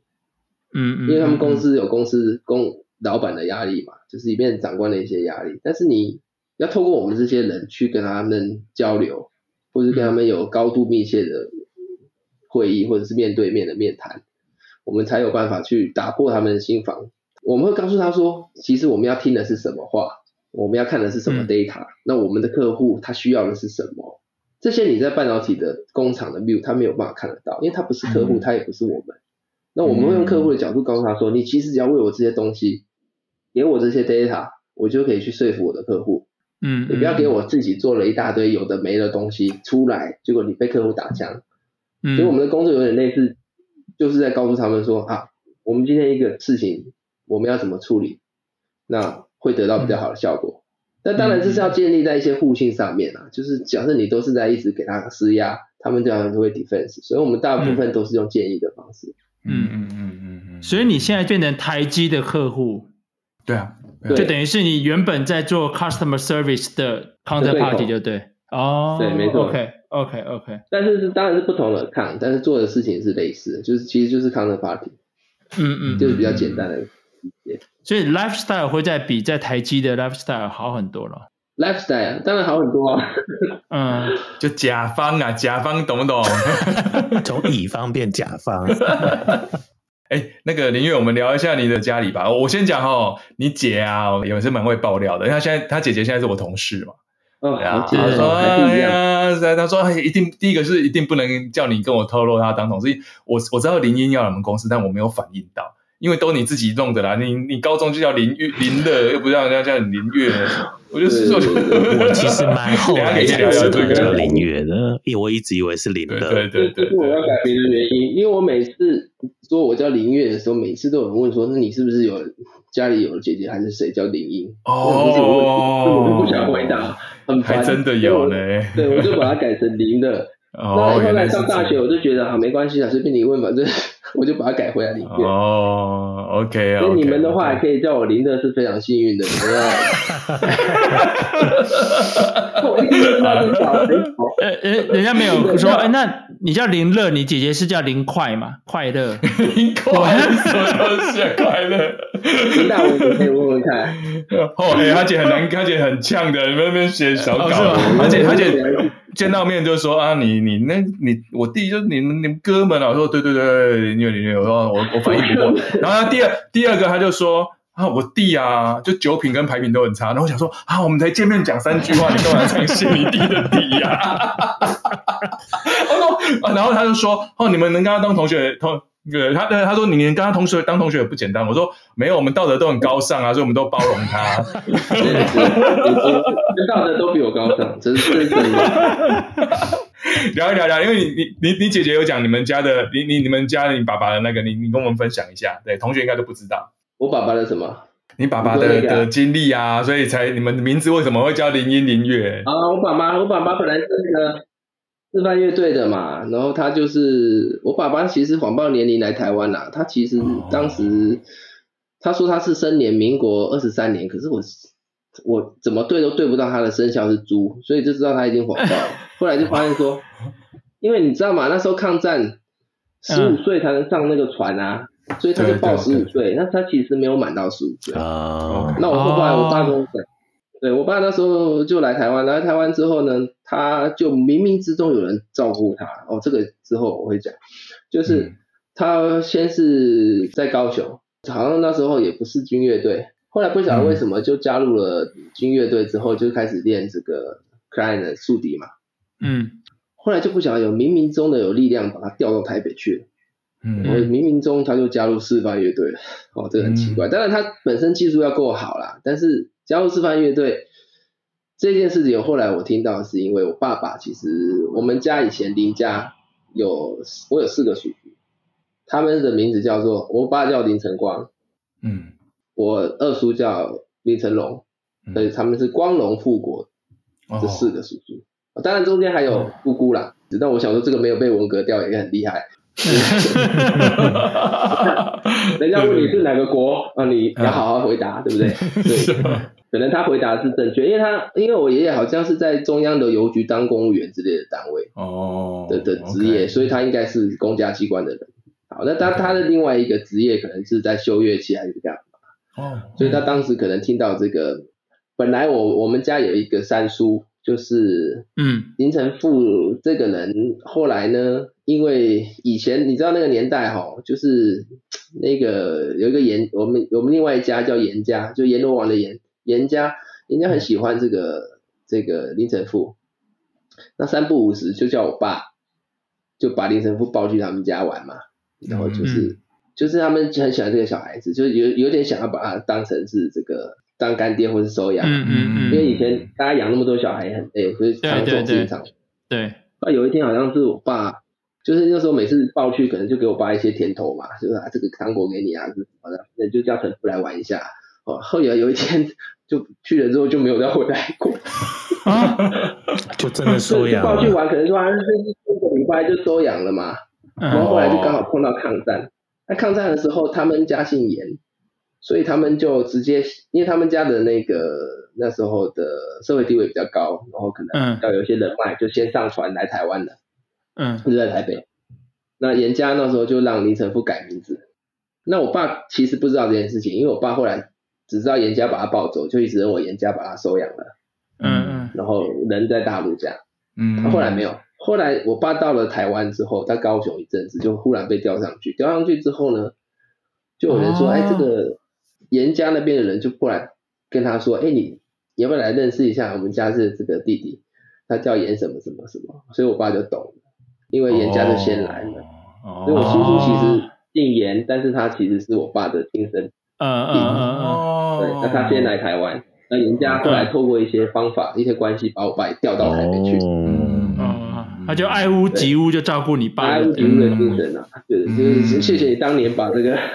嗯嗯，因为他们公司有公司公老板的压力嘛，就是里面长官的一些压力，但是你要透过我们这些人去跟他们交流，或者跟他们有高度密切的。会议或者是面对面的面谈，我们才有办法去打破他们的心防。我们会告诉他说，其实我们要听的是什么话，我们要看的是什么 data，嗯、那我们的客户他需要的是什么？这些你在半导体的工厂的 view 他没有办法看得到，因为他不是客户，他也不是我们。那我们会用客户的角度告诉他说，你其实只要为我这些东西，给我这些 data，我就可以去说服我的客户。嗯，你不要给我自己做了一大堆有的没的东西出来，结果你被客户打枪。所以我们的工作有点类似，就是在告诉他们说啊，我们今天一个事情我们要怎么处理，那会得到比较好的效果。那、嗯、当然这是要建立在一些互信上面啊，就是假设你都是在一直给他施压，他们这样就会 defense，所以我们大部分都是用建议的方式。嗯嗯嗯嗯嗯。所以你现在变成台积的客户，对啊，就等于是你原本在做 customer service 的 counterparty 就对。哦，对，没错。OK，OK，OK。但是是当然是不同的 account，但是做的事情是类似的，就是其实就是 counterparty。嗯嗯，就是比较简单的理解。所以 lifestyle 会在比在台积的 lifestyle 好很多了。lifestyle 当然好很多啊。嗯，就甲方啊，甲方懂不懂？从乙方变甲方。哎、欸，那个林月，我们聊一下你的家里吧。我先讲哦，你姐啊，也是蛮会爆料的。因为她现在，她姐姐现在是我同事嘛。哦，对啊。她说：“哎呀，他说一定第一个是一定不能叫你跟我透露他当同事。我我知道林英要来我们公司，但我没有反应到。”因为都你自己弄的啦，你你高中就叫林月林乐，又不让人家叫你林月，我就是说，我其实蛮后来才知道叫林月的，因为我一直以为是林乐。对对对，我要改名的原因，因为我每次说我叫林月的时候，每次都有人问说，那你是不是有家里有姐姐，还是谁叫林英？哦，我就不想回答，很烦。还真的有呢，对，我就把它改成零的。哦，那后来上大学，我就觉得好，没关系啊，随便你问，反正。我就把它改回来林乐。哦，OK，所以你们的话还可以叫我林乐，是非常幸运的。不要，我一听就知道是小林。呃呃，人家没有说，哎，那你叫林乐，你姐姐是叫林快吗？快乐，林快，什么东西啊？快乐，林大文，你可以问问看。哦，哎，他姐很难，他姐很呛的，你们那边写小稿，而且而且。见到面就说啊，你你那你我弟就是你们你们哥们啊，我说对对对，你有你有，我说我我 反应不过，然后他第二第二个他就说啊，我弟啊，就酒品跟牌品都很差，然后我想说啊，我们才见面讲三句话，你干嘛相信你弟的弟呀？啊，然后他就说哦，你们能跟他当同学同。对，他对他说你连跟他同学当同学也不简单。我说没有，我们道德都很高尚啊，所以我们都包容他。道德都比我高尚，真是真的。聊一聊聊，因为你你你你姐姐有讲你们家的，你你你们家你爸爸的那个，你你跟我们分享一下。对，同学应该都不知道。我爸爸的什么？你爸爸的的经历啊，所以才你们的名字为什么会叫林音林月？啊，我爸妈，我爸妈本来是那个。示范乐队的嘛，然后他就是我爸爸，其实谎报年龄来台湾啦。他其实当时他说他是生年民国二十三年，可是我我怎么对都对不到他的生肖是猪，所以就知道他已经谎报了。后来就发现说，因为你知道吗？那时候抗战十五岁才能上那个船啊，所以他就报十五岁，那他其实没有满到十五岁啊。那我后来我爸跟我讲。对，我爸那时候就来台湾，来台湾之后呢，他就冥冥之中有人照顾他。哦，这个之后我会讲，就是他先是在高雄，好像那时候也不是军乐队，后来不晓得为什么就加入了军乐队之后就开始练这个 Klein 竖笛嘛。嗯。后来就不晓得有冥冥中的有力量把他调到台北去了。嗯。然后冥冥中他就加入示范乐队了。哦，这个很奇怪。当然他本身技术要够好啦，但是。加入示范乐队这件事情，后来我听到是因为我爸爸，其实我们家以前林家有我有四个叔叔，他们的名字叫做我爸叫林晨光，嗯，我二叔叫林晨龙，所以他们是光荣富国这四个叔叔，哦、当然中间还有姑姑啦，但、哦、我想说这个没有被文革掉也很厉害。人家问你是哪个国啊？你要好好回答，对不对？对，可能他回答是正确，因为他因为我爷爷好像是在中央的邮局当公务员之类的单位哦的的职业，所以他应该是公家机关的人。好，那他他的另外一个职业可能是在修乐器还是干嘛？哦，所以他当时可能听到这个，本来我我们家有一个三叔。就是，嗯，林承富这个人，后来呢，因为以前你知道那个年代哈，就是那个有一个严，我们我们另外一家叫严家，就阎罗王的严，严家，人家很喜欢这个这个林晨富，那三不五时就叫我爸，就把林晨富抱去他们家玩嘛，然后就是、嗯、就是他们很喜欢这个小孩子，就有有点想要把他当成是这个。当干爹或是收养，嗯嗯嗯，因为以前大家养那么多小孩也很累，所以常做经常。对，那有一天好像是我爸就是那时候每次抱去，可能就给我爸一些甜头嘛，就是啊这个糖果给你啊，是什么的，那就叫陈父来玩一下。哦，后来有一天就去了之后就没有再回来过，啊，就真的收养抱去玩，可能说啊，这一个礼拜就收养了嘛。然后后来就刚好碰到抗战，那抗战的时候他们家姓严，所以他们就直接，因为他们家的那个那时候的社会地位比较高，然后可能要有一些人脉，就先上船来台湾了。嗯，就在台北。那严家那时候就让林成富改名字。那我爸其实不知道这件事情，因为我爸后来只知道严家把他抱走，就一直认为严家把他收养了。嗯嗯。然后人在大陆这样。嗯。他后来没有。后来我爸到了台湾之后，在高雄一阵子，就忽然被调上去。调上去之后呢，就有人说：“哎，这个严家那边的人就过来跟他说：‘哎，你你要不要来认识一下我们家是这个弟弟？他叫严什么什么什么。’所以我爸就懂了。”因为严家就先来了，所以我叔叔其实姓严，但是他其实是我爸的亲生弟弟。嗯嗯嗯嗯。对，那他先来台湾，那严家后来透过一些方法、一些关系，把我爸调到台北去。嗯嗯。他就爱屋及乌，就照顾你爸。爱屋及乌的精神啊，对，就是谢谢你当年把这个。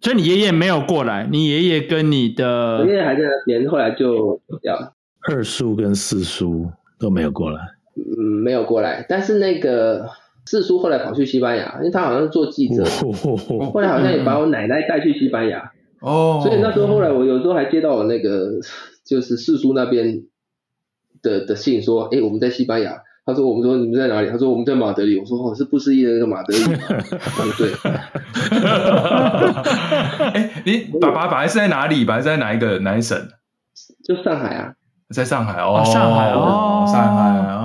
所以你爷爷没有过来，你爷爷跟你的。我爷爷还在那边，后来就走掉了。二叔跟四叔都没有过来。嗯，没有过来，但是那个四叔后来跑去西班牙，因为他好像是做记者，后来好像也把我奶奶带去西班牙。哦，所以那时候后来我有时候还接到我那个就是四叔那边的的信说，哎，我们在西班牙。他说我们说你们在哪里？他说我们在马德里。我说哦，是不思议的那个马德里吗？对。哎，你爸爸本来是在哪里？本来是在哪一个哪一省？就上海啊。在上海哦，上海哦，上海哦，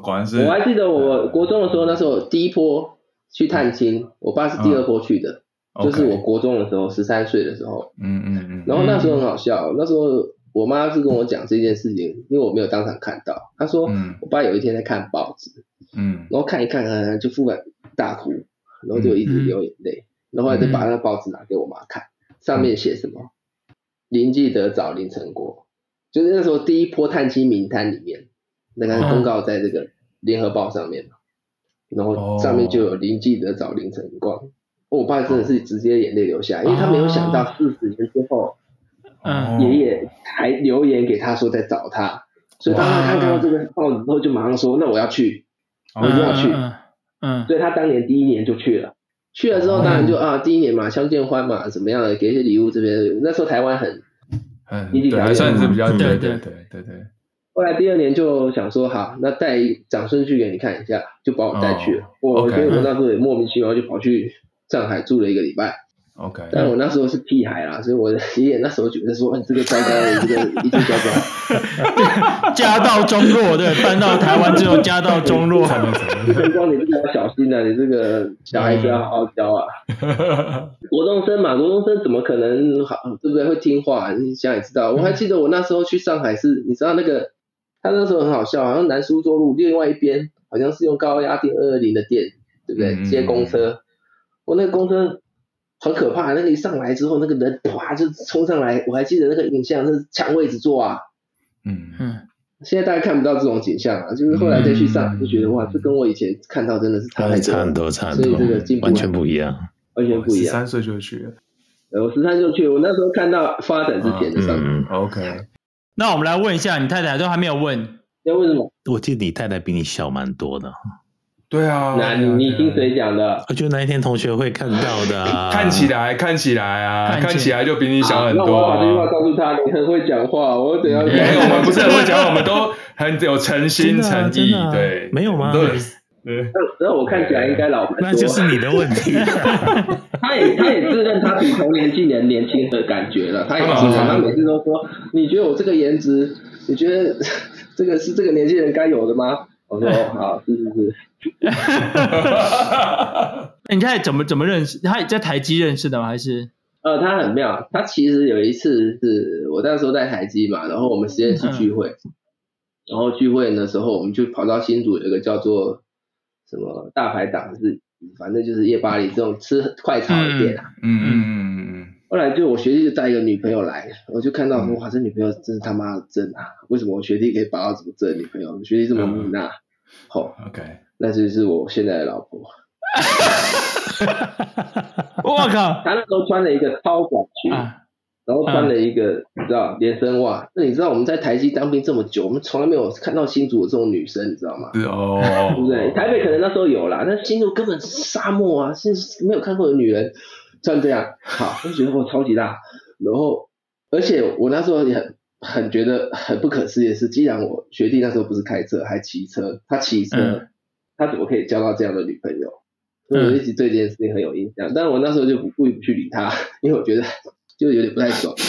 果然是。我还记得我国中的时候，那时候第一波去探亲，我爸是第二波去的，就是我国中的时候，十三岁的时候。嗯嗯嗯。然后那时候很好笑，那时候我妈是跟我讲这件事情，因为我没有当场看到。她说，我爸有一天在看报纸，嗯，然后看一看，就忽然大哭，然后就一直流眼泪，然后就把那个报纸拿给我妈看，上面写什么？林记得找林成国。就是那时候第一波探亲名单里面，那个公告在这个联合报上面嘛，然后上面就有林记者找林晨光，我爸真的是直接眼泪流下来，因为他没有想到四十年之后，爷爷还留言给他说在找他，所以当他看到这个报纸之后，就马上说那我要去，我一定要去，嗯，所以他当年第一年就去了，去了之后当然就啊第一年嘛相见欢嘛，怎么样的给一些礼物这边，那时候台湾很。嗯，对，还算是比较对。对对对对。后来第二年就想说，好，那带长孙去给你看一下，就把我带去了。我觉得我那时候也莫名其妙就跑去上海住了一个礼拜。OK，但我那时候是屁孩啦，所以我爷爷那时候觉得说，你这个糟糕的，这个一定糟糕。家道中落，对，搬到台湾之后家道中落。陈光，你这个要小心啊，你这个小孩子要好好教啊。国中生嘛，国中生怎么可能好，对不对？会听话，你想也知道。我还记得我那时候去上海是，你知道那个他那时候很好笑，好像南苏州路另外一边好像是用高压电二二零的电，对不对？接公车，我那个公车。很可怕，那个一上来之后，那个人啪就冲上来，我还记得那个影像是抢位置坐啊。嗯嗯。现在大家看不到这种景象啊，就是后来再去上就觉得哇，这跟我以前看到真的是差很多，差很多，所以这个进步完全不一样，完全不一样。十三岁就去了，我十三就去，我那时候看到发展之前的上。嗯，OK。那我们来问一下，你太太都还没有问，要问什么？我记得你太太比你小蛮多的。对啊，那你听谁讲的？我觉得那一天同学会看到的，看起来看起来啊，看起来就比你小很多。那我把这句话告诉他，你很会讲话，我等下。没有，我们不是很会讲话，我们都很有诚心诚意。对，没有吗？对。那那我看起来应该老蛮多。那就是你的问题。他也他也自认他比同年纪人年轻的感觉了，他也经常他每次都说，你觉得我这个颜值，你觉得这个是这个年轻人该有的吗？我说 好，是是是。哈哈哈！哈你看怎么怎么认识？他在台积认识的吗？还是？呃，他很妙。他其实有一次是我那时候在台积嘛，然后我们实验室聚会，嗯、然后聚会的时候，我们就跑到新竹有一个叫做什么大排档，是反正就是夜巴黎这种吃快炒的店啊。嗯嗯嗯嗯嗯。后来就我学弟就带一个女朋友来，我就看到说哇，这女朋友真是他妈的正啊！为什么我学弟可以把到这么正的女朋友？学弟这么木讷。好，OK，那就是我现在的老婆。我靠！他那时候穿了一个超短裙。啊然后穿了一个，你知道连身袜。那你知道我们在台西当兵这么久，我们从来没有看到新竹有这种女生，你知道吗？是哦，对不对？台北可能那时候有啦，但新竹根本是沙漠啊，是没有看过的女人穿这样。好，我就觉得我超级大。然后，而且我那时候也很很觉得很不可思议的是，既然我学弟那时候不是开车，还骑车，他骑车，嗯、他怎么可以交到这样的女朋友？所以我一直对这件事情很有印象。但是我那时候就不故意不去理他，因为我觉得。就有点不太爽，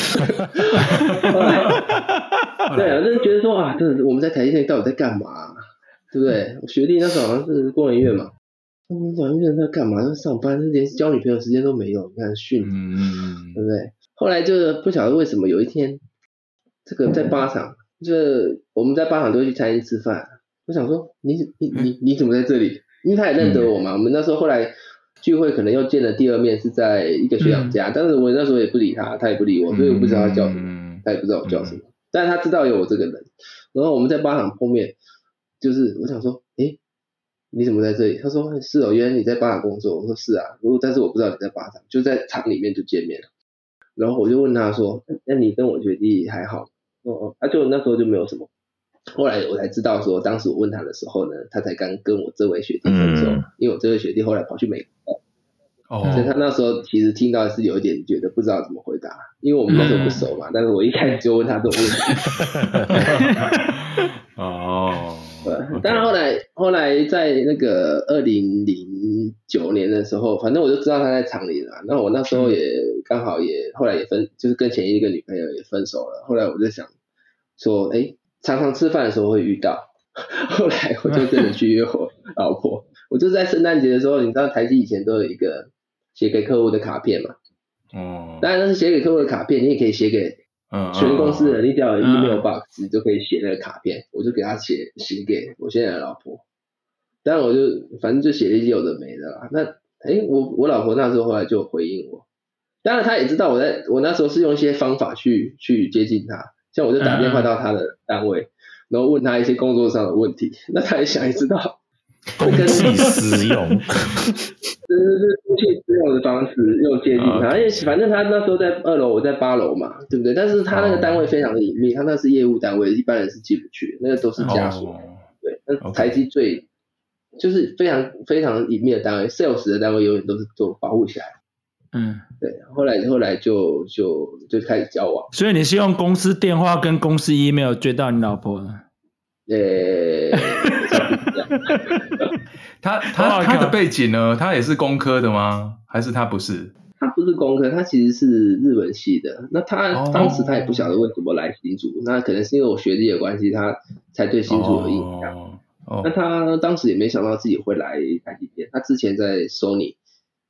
对啊，就是觉得说啊，这我们在台积电到底在干嘛，对不对？我学弟那时候好像是工研院嘛，工研院在干嘛？在上班，连交女朋友时间都没有，你看训，嗯，对不对？后来就不晓得为什么有一天，这个在八厂，就我们在八厂都会去餐厅吃饭，我想说你你你你怎么在这里？因为他也认得我嘛，我们那时候后来。聚会可能又见了第二面是在一个学长家，嗯、但是我那时候也不理他，他也不理我，所以我不知道他叫什么，嗯、他也不知道我叫什么，嗯、但是他知道有我这个人。然后我们在巴厂碰面，就是我想说，诶，你怎么在这里？他说是哦，原来你在巴厂工作。我说是啊，如果但是我不知道你在巴厂，就在厂里面就见面了。然后我就问他说，那你跟我学弟还好？哦哦，他就那时候就没有什么。后来我才知道说，当时我问他的时候呢，他才刚跟我这位学弟分手，嗯、因为我这位学弟后来跑去美国，哦，所以他那时候其实听到是有一点觉得不知道怎么回答，因为我们那时候不熟嘛，嗯、但是我一开始就问他这种问题。哦，对，但是后来后来在那个二零零九年的时候，反正我就知道他在厂里了，那我那时候也刚好也后来也分，就是跟前一个女朋友也分手了，后来我就想说，哎。常常吃饭的时候会遇到，后来我就真的去约我 老婆。我就在圣诞节的时候，你知道台积以前都有一个写给客户的卡片嘛？哦。当然那是写给客户的卡片，你也可以写给全公司的人，你只要有 email box 就可以写那个卡片。我就给他写写给我现在的老婆。当然我就反正就写了一些有的没的啦。那哎，我我老婆那时候后来就回应我，当然她也知道我在我那时候是用一些方法去去接近她。像我就打电话到他的单位，嗯、然后问他一些工作上的问题，那他也想也知道，公器私用，这是公器私用的方式，又接近他，因为反正他那时候在二楼，我在八楼嘛，对不对？但是他那个单位非常的隐秘，他那是业务单位，一般人是进不去，那个都是家属，哦、对，那台积最就是非常非常隐秘的单位，sales 的单位永远都是做保护起来。嗯，对，后来后来就就就开始交往，所以你是用公司电话跟公司 email 追到你老婆的？呃，他他他的背景呢？他也是工科的吗？还是他不是？他不是工科，他其实是日文系的。那他、哦、当时他也不晓得为什么来新竹，那可能是因为我学历的关系，他才对新竹有印象。哦哦、那他当时也没想到自己会来台积电，他之前在 Sony。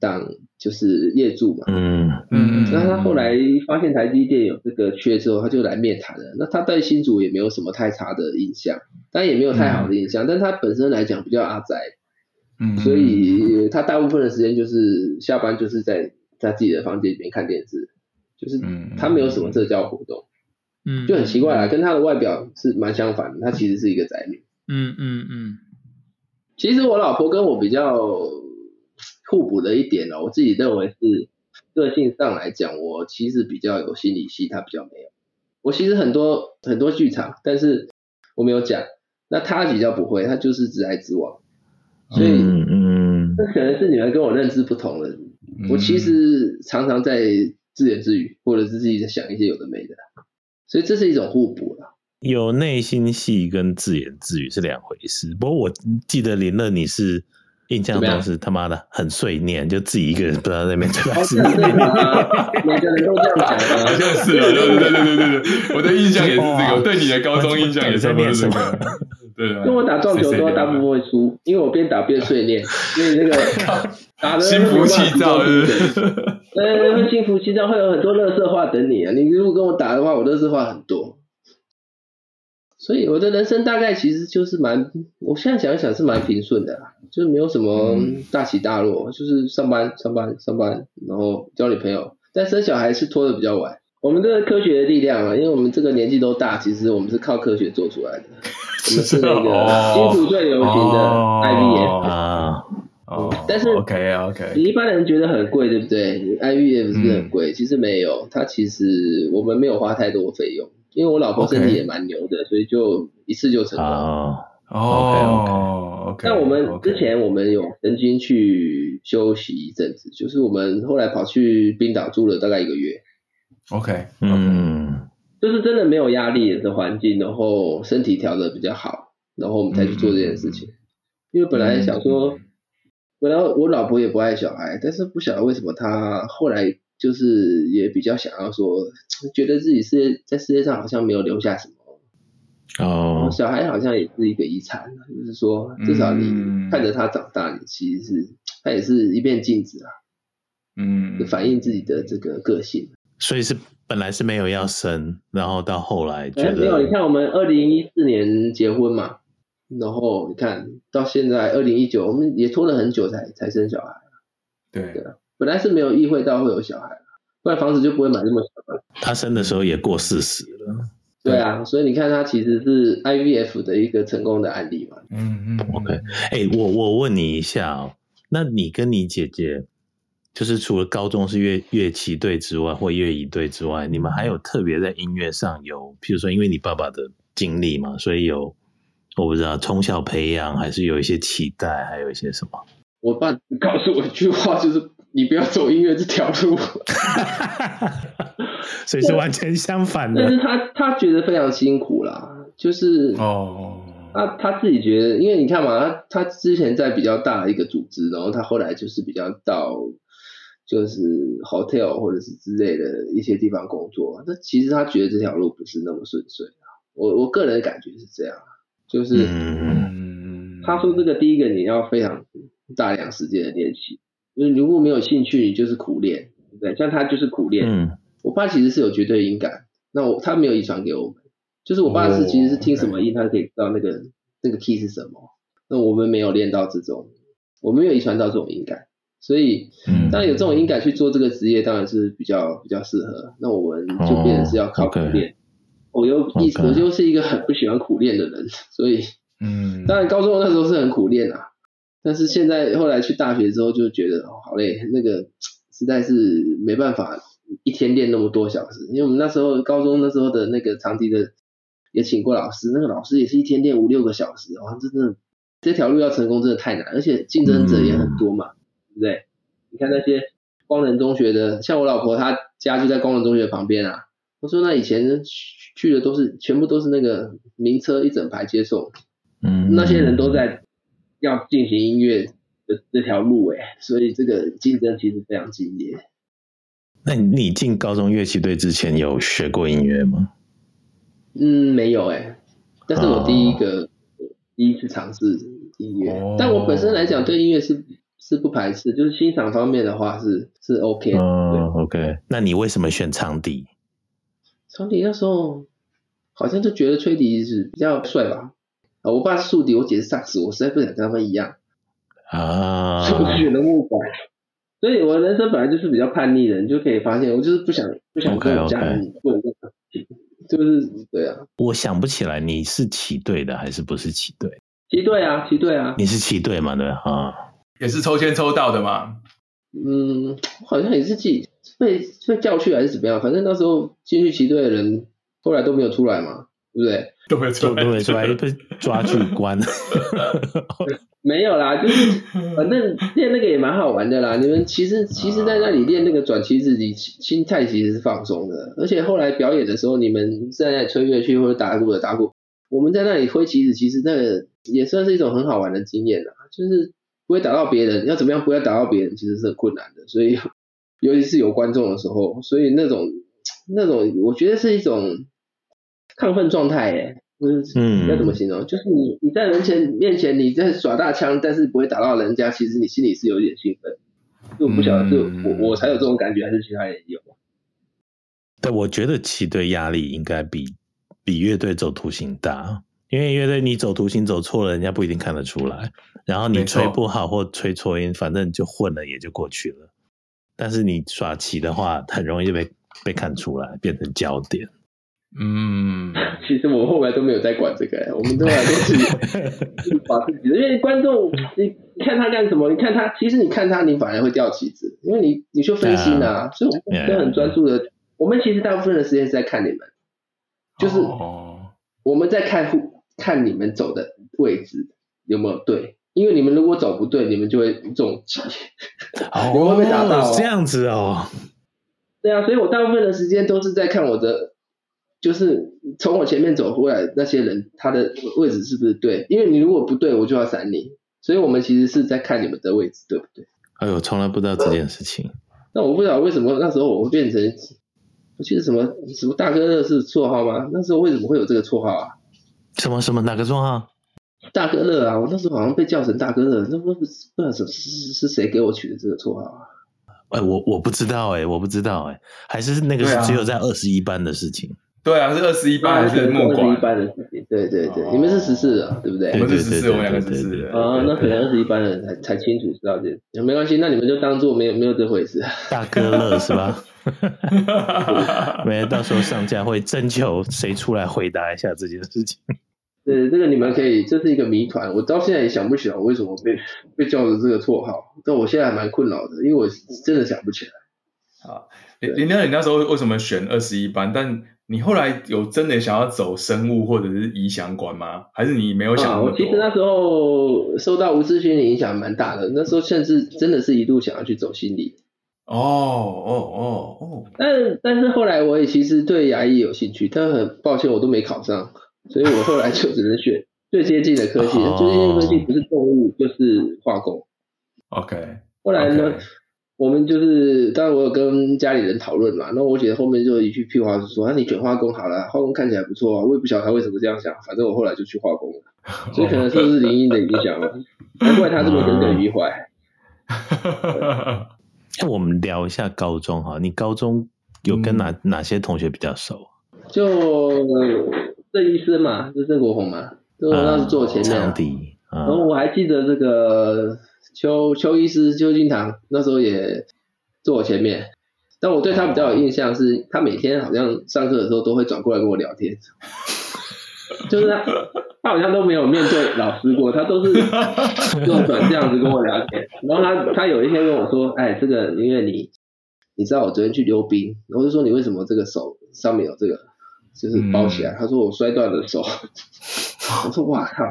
当就是业主嘛，嗯嗯，那他后来发现台积电有这个缺之后，他就来面谈了。那他对新竹也没有什么太差的印象，但也没有太好的印象。嗯、但他本身来讲比较阿宅，嗯，所以他大部分的时间就是下班就是在在自己的房间里面看电视，就是他没有什么社交活动，嗯，就很奇怪啦，跟他的外表是蛮相反的。他其实是一个宅女，嗯嗯嗯。其实我老婆跟我比较。互补的一点呢，我自己认为是个性上来讲，我其实比较有心理戏，他比较没有。我其实很多很多剧场，但是我没有讲。那他比较不会，他就是直来直往。所以，嗯，这可能是你们跟我认知不同的。我其实常常在自言自语，或者是自己在想一些有的没的。所以这是一种互补了。有内心戏跟自言自语是两回事。不过我记得林乐你是。印象中是他妈的很碎念，就自己一个人不知道在那边做事。每个人都这样讲，好像是啊，对对对对对对，我的印象也是这个，我对你的高中印象也差不多是这个。对啊，跟我打撞球都大部分会输，因为我边打边碎念，所以那个打的心浮气躁，是不是？呃，会心浮气躁，会有很多乐色话等你啊！你如果跟我打的话，我乐色话很多。所以我的人生大概其实就是蛮，我现在想一想是蛮平顺的啦，就是没有什么大起大落，嗯、就是上班上班上班，然后交女朋友，但生小孩是拖得比较晚。我们这个科学的力量啊，因为我们这个年纪都大，其实我们是靠科学做出来的。我们是那个今年最流行的 IVF 啊。哦，但是 OK OK，你一般人觉得很贵，对不对？IVF 是不是很贵？嗯、其实没有，它其实我们没有花太多费用，因为我老婆身体也蛮牛的，Okay. 所以就一次就成功。哦、oh, OK OK。那我们之前我们有曾经去休息一阵子，就是我们后来跑去冰岛住了大概一个月。OK，嗯，就是真的没有压力的环境，然后身体调的比较好，然后我们才去做这件事情。嗯、因为本来想说。本来我老婆也不爱小孩，但是不晓得为什么她后来就是也比较想要说，觉得自己是在世界上好像没有留下什么。哦，小孩好像也是一个遗产，就是说至少你看着他长大，你其实是他也是一面镜子啊，嗯，反映自己的这个个性。所以是本来是没有要生，然后到后来觉得、欸、没有。你看我们二零一四年结婚嘛。然后你看到现在二零一九，我们也拖了很久才才生小孩。对对啊，本来是没有意会到会有小孩，不然房子就不会买那么小。他生的时候也过四十了。对啊，所以你看他其实是 IVF 的一个成功的案例嘛。嗯嗯。OK，哎，我我问你一下哦，那你跟你姐姐，就是除了高中是乐乐器队之外，或乐仪队之外，你们还有特别在音乐上有，譬如说，因为你爸爸的经历嘛，所以有。我不知道从小培养还是有一些期待，还有一些什么？我爸告诉我一句话，就是你不要走音乐这条路，所以是完全相反的。但是他他觉得非常辛苦啦，就是哦，他他自己觉得，因为你看嘛，他他之前在比较大的一个组织，然后他后来就是比较到就是 hotel 或者是之类的一些地方工作，那其实他觉得这条路不是那么顺遂啊。我我个人的感觉是这样。就是，嗯他说这个第一个你要非常大量时间的练习，因为如果没有兴趣，你就是苦练，对不对？像他就是苦练。嗯，我爸其实是有绝对音感，那我他没有遗传给我们，就是我爸是其实是听什么音，他可以知道那个那个 key 是什么。那我们没有练到这种，我们没有遗传到这种音感，所以当然有这种音感去做这个职业，当然是比较比较适合。那我们就变成是要靠苦练。我又一.我就是一个很不喜欢苦练的人，所以，嗯，当然高中那时候是很苦练啊，但是现在后来去大学之后就觉得哦好累，那个实在是没办法一天练那么多小时，因为我们那时候高中那时候的那个长笛的也请过老师，那个老师也是一天练五六个小时，哇，真的这条路要成功真的太难，而且竞争者也很多嘛，嗯、对不对？你看那些光仁中学的，像我老婆她家就在光仁中学旁边啊，我说那以前。去的都是全部都是那个名车一整排接送，嗯，那些人都在要进行音乐的这条路诶，所以这个竞争其实非常激烈。那你进高中乐器队之前有学过音乐吗？嗯，没有诶，但是我第一个、哦、第一次尝试音乐，哦、但我本身来讲对音乐是是不排斥，就是欣赏方面的话是是 OK 的。哦，OK，那你为什么选长笛？长笛那时候好像就觉得吹笛子比较帅吧。啊，我爸是宿敌，我姐是萨克斯，我实在不想跟他们一样啊，所以我选了木管。所以我的人生本来就是比较叛逆的，你就可以发现，我就是不想不想跟我家人做这个事情，就是对啊。我想不起来你是旗队的还是不是旗队？旗队啊，旗队啊。你是旗队嘛？对啊，也是抽签抽到的嘛。嗯，好像也是记。被被叫去还是怎么样？反正那时候进去旗队的人后来都没有出来嘛，对不对？都没出来，都没出来，被抓去关。没有啦，就是 反正练那个也蛮好玩的啦。你们其实其实在那里练那个转旗子，你心态其实是放松的。而且后来表演的时候，你们在那里吹乐器或者打鼓的打鼓，我们在那里挥旗子，其实那个也算是一种很好玩的经验啦。就是不会打到别人，要怎么样不要打到别人，其实是很困难的。所以。尤其是有观众的时候，所以那种那种，我觉得是一种亢奋状态，耶。嗯，要怎么形容？就是你你在人前面前你在耍大枪，但是不会打到人家，其实你心里是有点兴奋。就我不晓得是我我才有这种感觉，还是其他人有？但，我觉得旗队压力应该比比乐队走图形大，因为乐队你走图形走错了，人家不一定看得出来。然后你吹不好或吹错音，反正就混了也就过去了。但是你耍旗的话，很容易就被被看出来，变成焦点。嗯，其实我后来都没有在管这个，我们后来都是 把自己的，因为观众你你看他干什么？你看他，其实你看他，你反而会掉棋子，因为你你就分心啊。Uh, 所以我们都很专注的。我们其实大部分的时间是在看你们，就是我们在看看你们走的位置有没有对，因为你们如果走不对，你们就会中计，你们会被打到。这样子哦。对啊，所以我大部分的时间都是在看我的。就是从我前面走过来那些人，他的位置是不是对？因为你如果不对，我就要闪你。所以我们其实是在看你们的位置，对不对？哎呦，从来不知道这件事情。那我不知道为什么那时候我会变成，我记得什么什么大哥乐是绰号吗？那时候为什么会有这个绰号啊？什么什么哪个绰号？大哥乐啊！我那时候好像被叫成大哥乐，那不不不知道是是是谁给我取的这个绰号啊？哎，我我不知道哎、欸，我不知道哎、欸，还是那个是只有在二十一班的事情。对啊，是二十一班还是木管？二十一班的事情，对对对，你们是十四的，对不对？我们是十四，我们两个十四。啊，那可能二十一班的人才才清楚知道这，没关系，那你们就当做没有没有这回事。大哥乐是吧？没，到时候上架会征求谁出来回答一下这件事情。对，这个你们可以，这是一个谜团，我到现在也想不起来我为什么被被叫的这个绰号，但我现在还蛮困扰的，因为我真的想不起来。好，林林亮，你那时候为什么选二十一班？但你后来有真的想要走生物或者是医相关吗？还是你没有想过？我其实那时候受到吴志勋的影响蛮大的，那时候甚至真的是一度想要去走心理。哦哦哦哦。但但是后来我也其实对牙医有兴趣，但很抱歉我都没考上，所以我后来就只能选 最接近的科系。最接近的科系不是动物就是化工。OK。后来呢？Okay. 我们就是，当然我有跟家里人讨论嘛，那我姐后面就一句屁话是说，那、啊、你选化工好了，化工看起来不错啊，我也不晓得她为什么这样想，反正我后来就去化工了，所以可能是不是林英的影响了，难怪他这么耿耿于怀。那我们聊一下高中哈，你高中有跟哪、嗯、哪些同学比较熟？就郑医师嘛，就郑国宏嘛，就那是坐我前面、啊啊，然后我还记得这个。邱邱医师邱金堂那时候也坐我前面，但我对他比较有印象是，他每天好像上课的时候都会转过来跟我聊天，就是他他好像都没有面对老师过，他都是用转这样子跟我聊天。然后他他有一天跟我说，哎，这个因为你你知道我昨天去溜冰，然后就说你为什么这个手上面有这个就是包起来？他说我摔断了手。我说哇靠！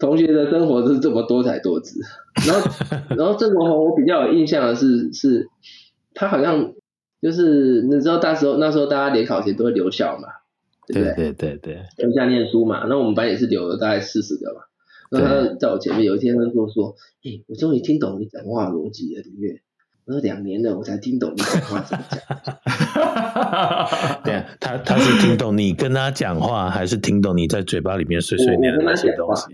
同学的生活是这么多彩多姿，然后，然后郑国宏，我比较有印象的是，是他好像就是你知道，那时候那时候大家联考前都会留校嘛，对不对？对对对，留下念书嘛。那我们班也是留了大概四十个嘛。那他在我前面有一天他跟我说：“哎、欸，我终于听懂你讲话逻辑了，李月。”我说：“两年了，我才听懂你讲话怎么讲。”对啊，他他是听懂你跟他讲话，还是听懂你在嘴巴里面碎碎念的那些东西？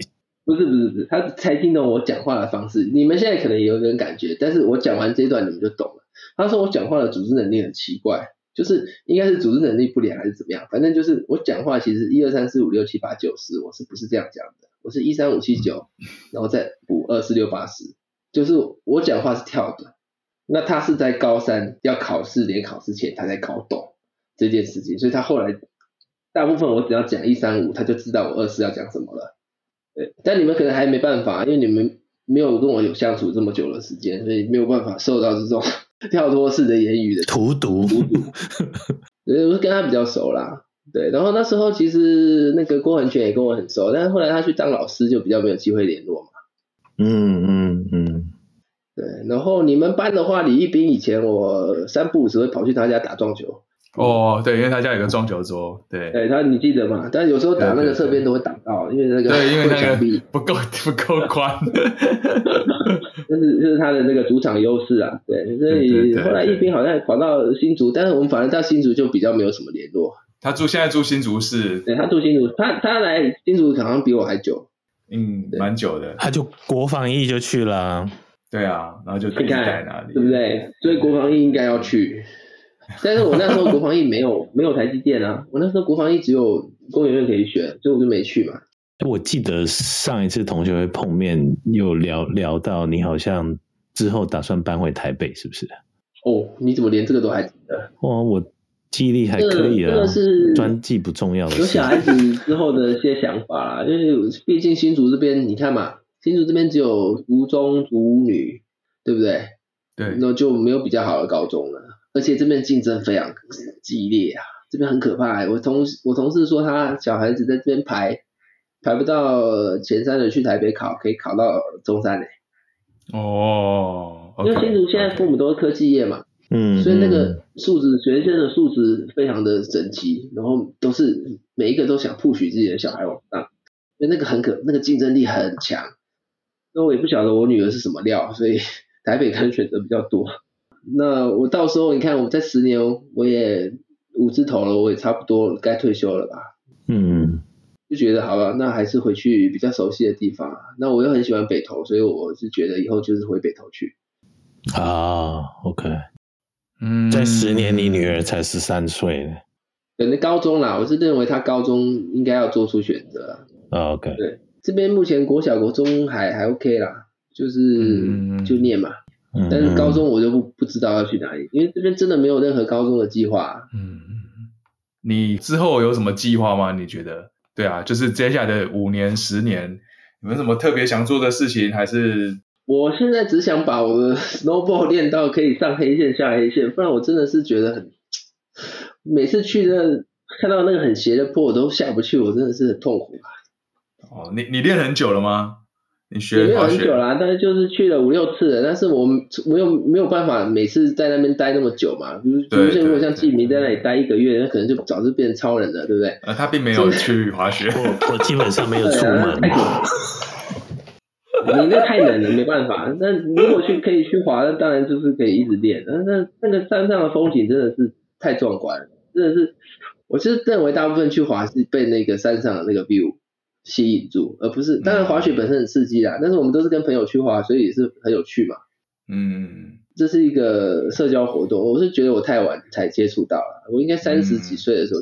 不是不是不是，他才听懂我讲话的方式。你们现在可能也有点感觉，但是我讲完这一段你们就懂了。他说我讲话的组织能力很奇怪，就是应该是组织能力不良还是怎么样？反正就是我讲话其实一二三四五六七八九十，我是不是这样讲的？我是一三五七九，然后再补二四六八十，就是我讲话是跳的。那他是在高三要考试联考之前，他才搞懂这件事情，所以他后来大部分我只要讲一三五，他就知道我二四要讲什么了。对，但你们可能还没办法，因为你们没有跟我有相处这么久的时间，所以没有办法受到这种 跳脱式的言语的荼毒。荼毒，我跟他比较熟啦。对，然后那时候其实那个郭恒全也跟我很熟，但是后来他去当老师，就比较没有机会联络嘛。嗯嗯嗯。对，然后你们班的话，李一斌以前我三不五时会跑去他家打撞球。哦，对，因为他家有个撞球桌，对，对他你记得嘛？但有时候打那个侧边都会挡到，因为那个对，因为那个不够 不够宽，就是就是他的那个主场优势啊，对，所以后来一斌好像跑到新竹，但是我们反正到新竹就比较没有什么联络。他住现在住新竹市，对，他住新竹，他他来新竹好像比我还久，嗯，蛮久的，他就国防役就去了，对啊，然后就在那里，对不对？所以国防役应该要去。但是我那时候国防艺没有没有台积电啊，我那时候国防艺只有工研院可以选，所以我就没去嘛。我记得上一次同学会碰面，有聊聊到你好像之后打算搬回台北，是不是？哦，你怎么连这个都还记得？哦，我记忆力还可以啊，这个是专记不重要的。有小孩子之后的一些想法啦，就是毕竟新竹这边，你看嘛，新竹这边只有独中独女，对不对？对，那就没有比较好的高中了，而且这边竞争非常激烈啊，这边很可怕欸。我同我同事说，他小孩子在这边排排不到前三的去台北考，可以考到中山欸。哦，okay, 因为新竹现在父母都是科技业嘛。嗯，所以那个素质，学生的素质非常的整齐，然后都是每一个都想 push 自己的小孩往上，所以那个很可，那个竞争力很强。那我也不晓得我女儿是什么料，所以 台北可能选择比较多。那我到时候你看，我在十年我也五字头了，我也差不多该退休了吧？嗯，就觉得好了，那还是回去比较熟悉的地方。那我又很喜欢北投，所以我是觉得以后就是回北投去。啊，OK。嗯，在十年，你女儿才十三岁呢，等于高中啦，我是认为她高中应该要做出选择。啊、OK，对，这边目前国小、国中还还 OK 啦，就是就念嘛。嗯、但是高中我就不不知道要去哪里，因为这边真的没有任何高中的计划。嗯，你之后有什么计划吗？你觉得？对啊，就是接下来的五年、十年，有没有什么特别想做的事情？还是？我现在只想把我的 snowboard 练到可以上黑线下黑线，不然我真的是觉得很，每次去那看到那个很斜的坡我都下不去，我真的是很痛苦啊。哦，你你练很久了吗？你学没有很久啦，但是就是去了五六次了，但是我没有没有办法每次在那边待那么久嘛。比如比如如果像季明在那里待一个月，那可能就早就变成超人了，对不对？呃，他并没有去滑雪，我我基本上没有出门。你那太冷了，没办法。那如果去可以去滑，那当然就是可以一直练。那那那个山上的风景真的是太壮观了，真的是。我是认为大部分去滑是被那个山上的那个 view 吸引住，而不是。当然滑雪本身很刺激啦，但是我们都是跟朋友去滑，所以也是很有趣嘛。嗯，这是一个社交活动。我是觉得我太晚才接触到了，我应该三十几岁的时候，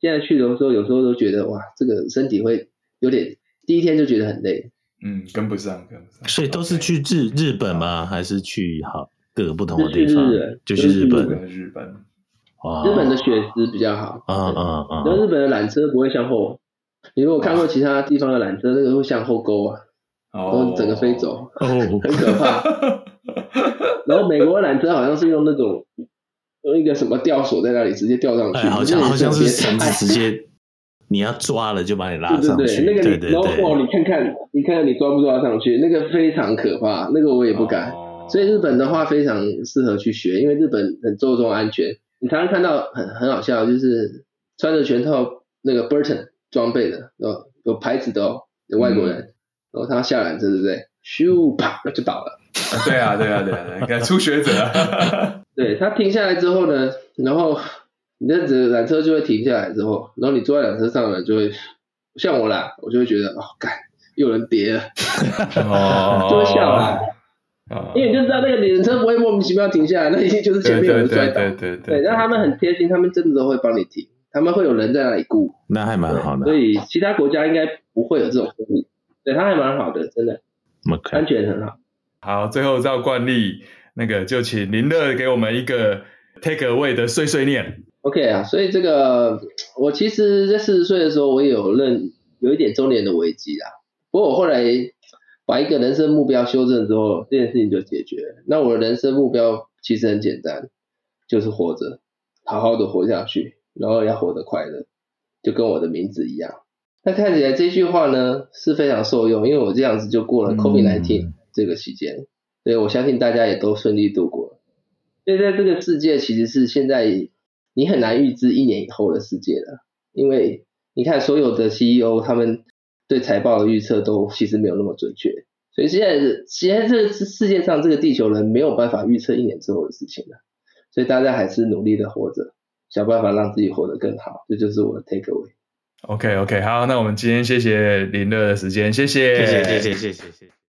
现在去的时候有时候都觉得哇，这个身体会有点，第一天就觉得很累。嗯，跟不上，跟不上。所以都是去日日本吗？还是去好各个不同的地方？就去日本。日本。日本的雪质比较好。啊啊啊！然后日本的缆车不会向后。你如果看过其他地方的缆车，那个会向后勾啊，都整个飞走，很可怕。然后美国的缆车好像是用那种用一个什么吊索在那里直接吊上去，好像好像是绳子直接。你要抓了就把你拉上去，对对对，那个你，然后哦，你看看，你看看你抓不抓上去，那个非常可怕，那个我也不敢。哦、所以日本的话非常适合去学，因为日本很注重安全。你常常看到很很好笑，就是穿着全套那个 Burton 装备的，哦，有牌子的哦，有外国人，嗯、然后他下缆车，对不对？咻啪就倒了。啊对啊对啊对啊对，你看初学者。对，他停下来之后呢，然后。你这只缆车就会停下来之后，然后你坐在缆车上呢，就会像我啦，我就会觉得哦，干又有人跌了，哦，就会笑啦，哦、因为你就知道那个缆车不会莫名其妙停下来，那一定就是前面有人摔倒，对对对对，对，他们很贴心，他们真的都会帮你停，他们会有人在那里雇，那还蛮好的，所以其他国家应该不会有这种福利，对，他还蛮好的，真的，Okay. 安全很好。好，最后照惯例，那个就请林乐给我们一个 take away 的碎碎念。OK 啊，所以这个我其实，在四十岁的时候，我也有认有一点中年的危机啦。不过我后来把一个人生目标修正之后，这件事情就解决了。那我的人生目标其实很简单，就是活着，好好的活下去，然后要活得快乐，就跟我的名字一样。那看起来这句话呢是非常受用，因为我这样子就过了 COVID-19 这个期间，嗯、所以我相信大家也都顺利度过了。所以在这个世界，其实是现在。你很难预知一年以后的世界了，因为你看所有的 CEO 他们对财报的预测都其实没有那么准确，所以现在现在这个世界上这个地球人没有办法预测一年之后的事情了，所以大家还是努力的活着，想办法让自己活得更好，这就是我的 take away。OK OK，好，那我们今天谢谢林乐的时间，谢谢，谢谢，谢谢，谢谢，谢谢。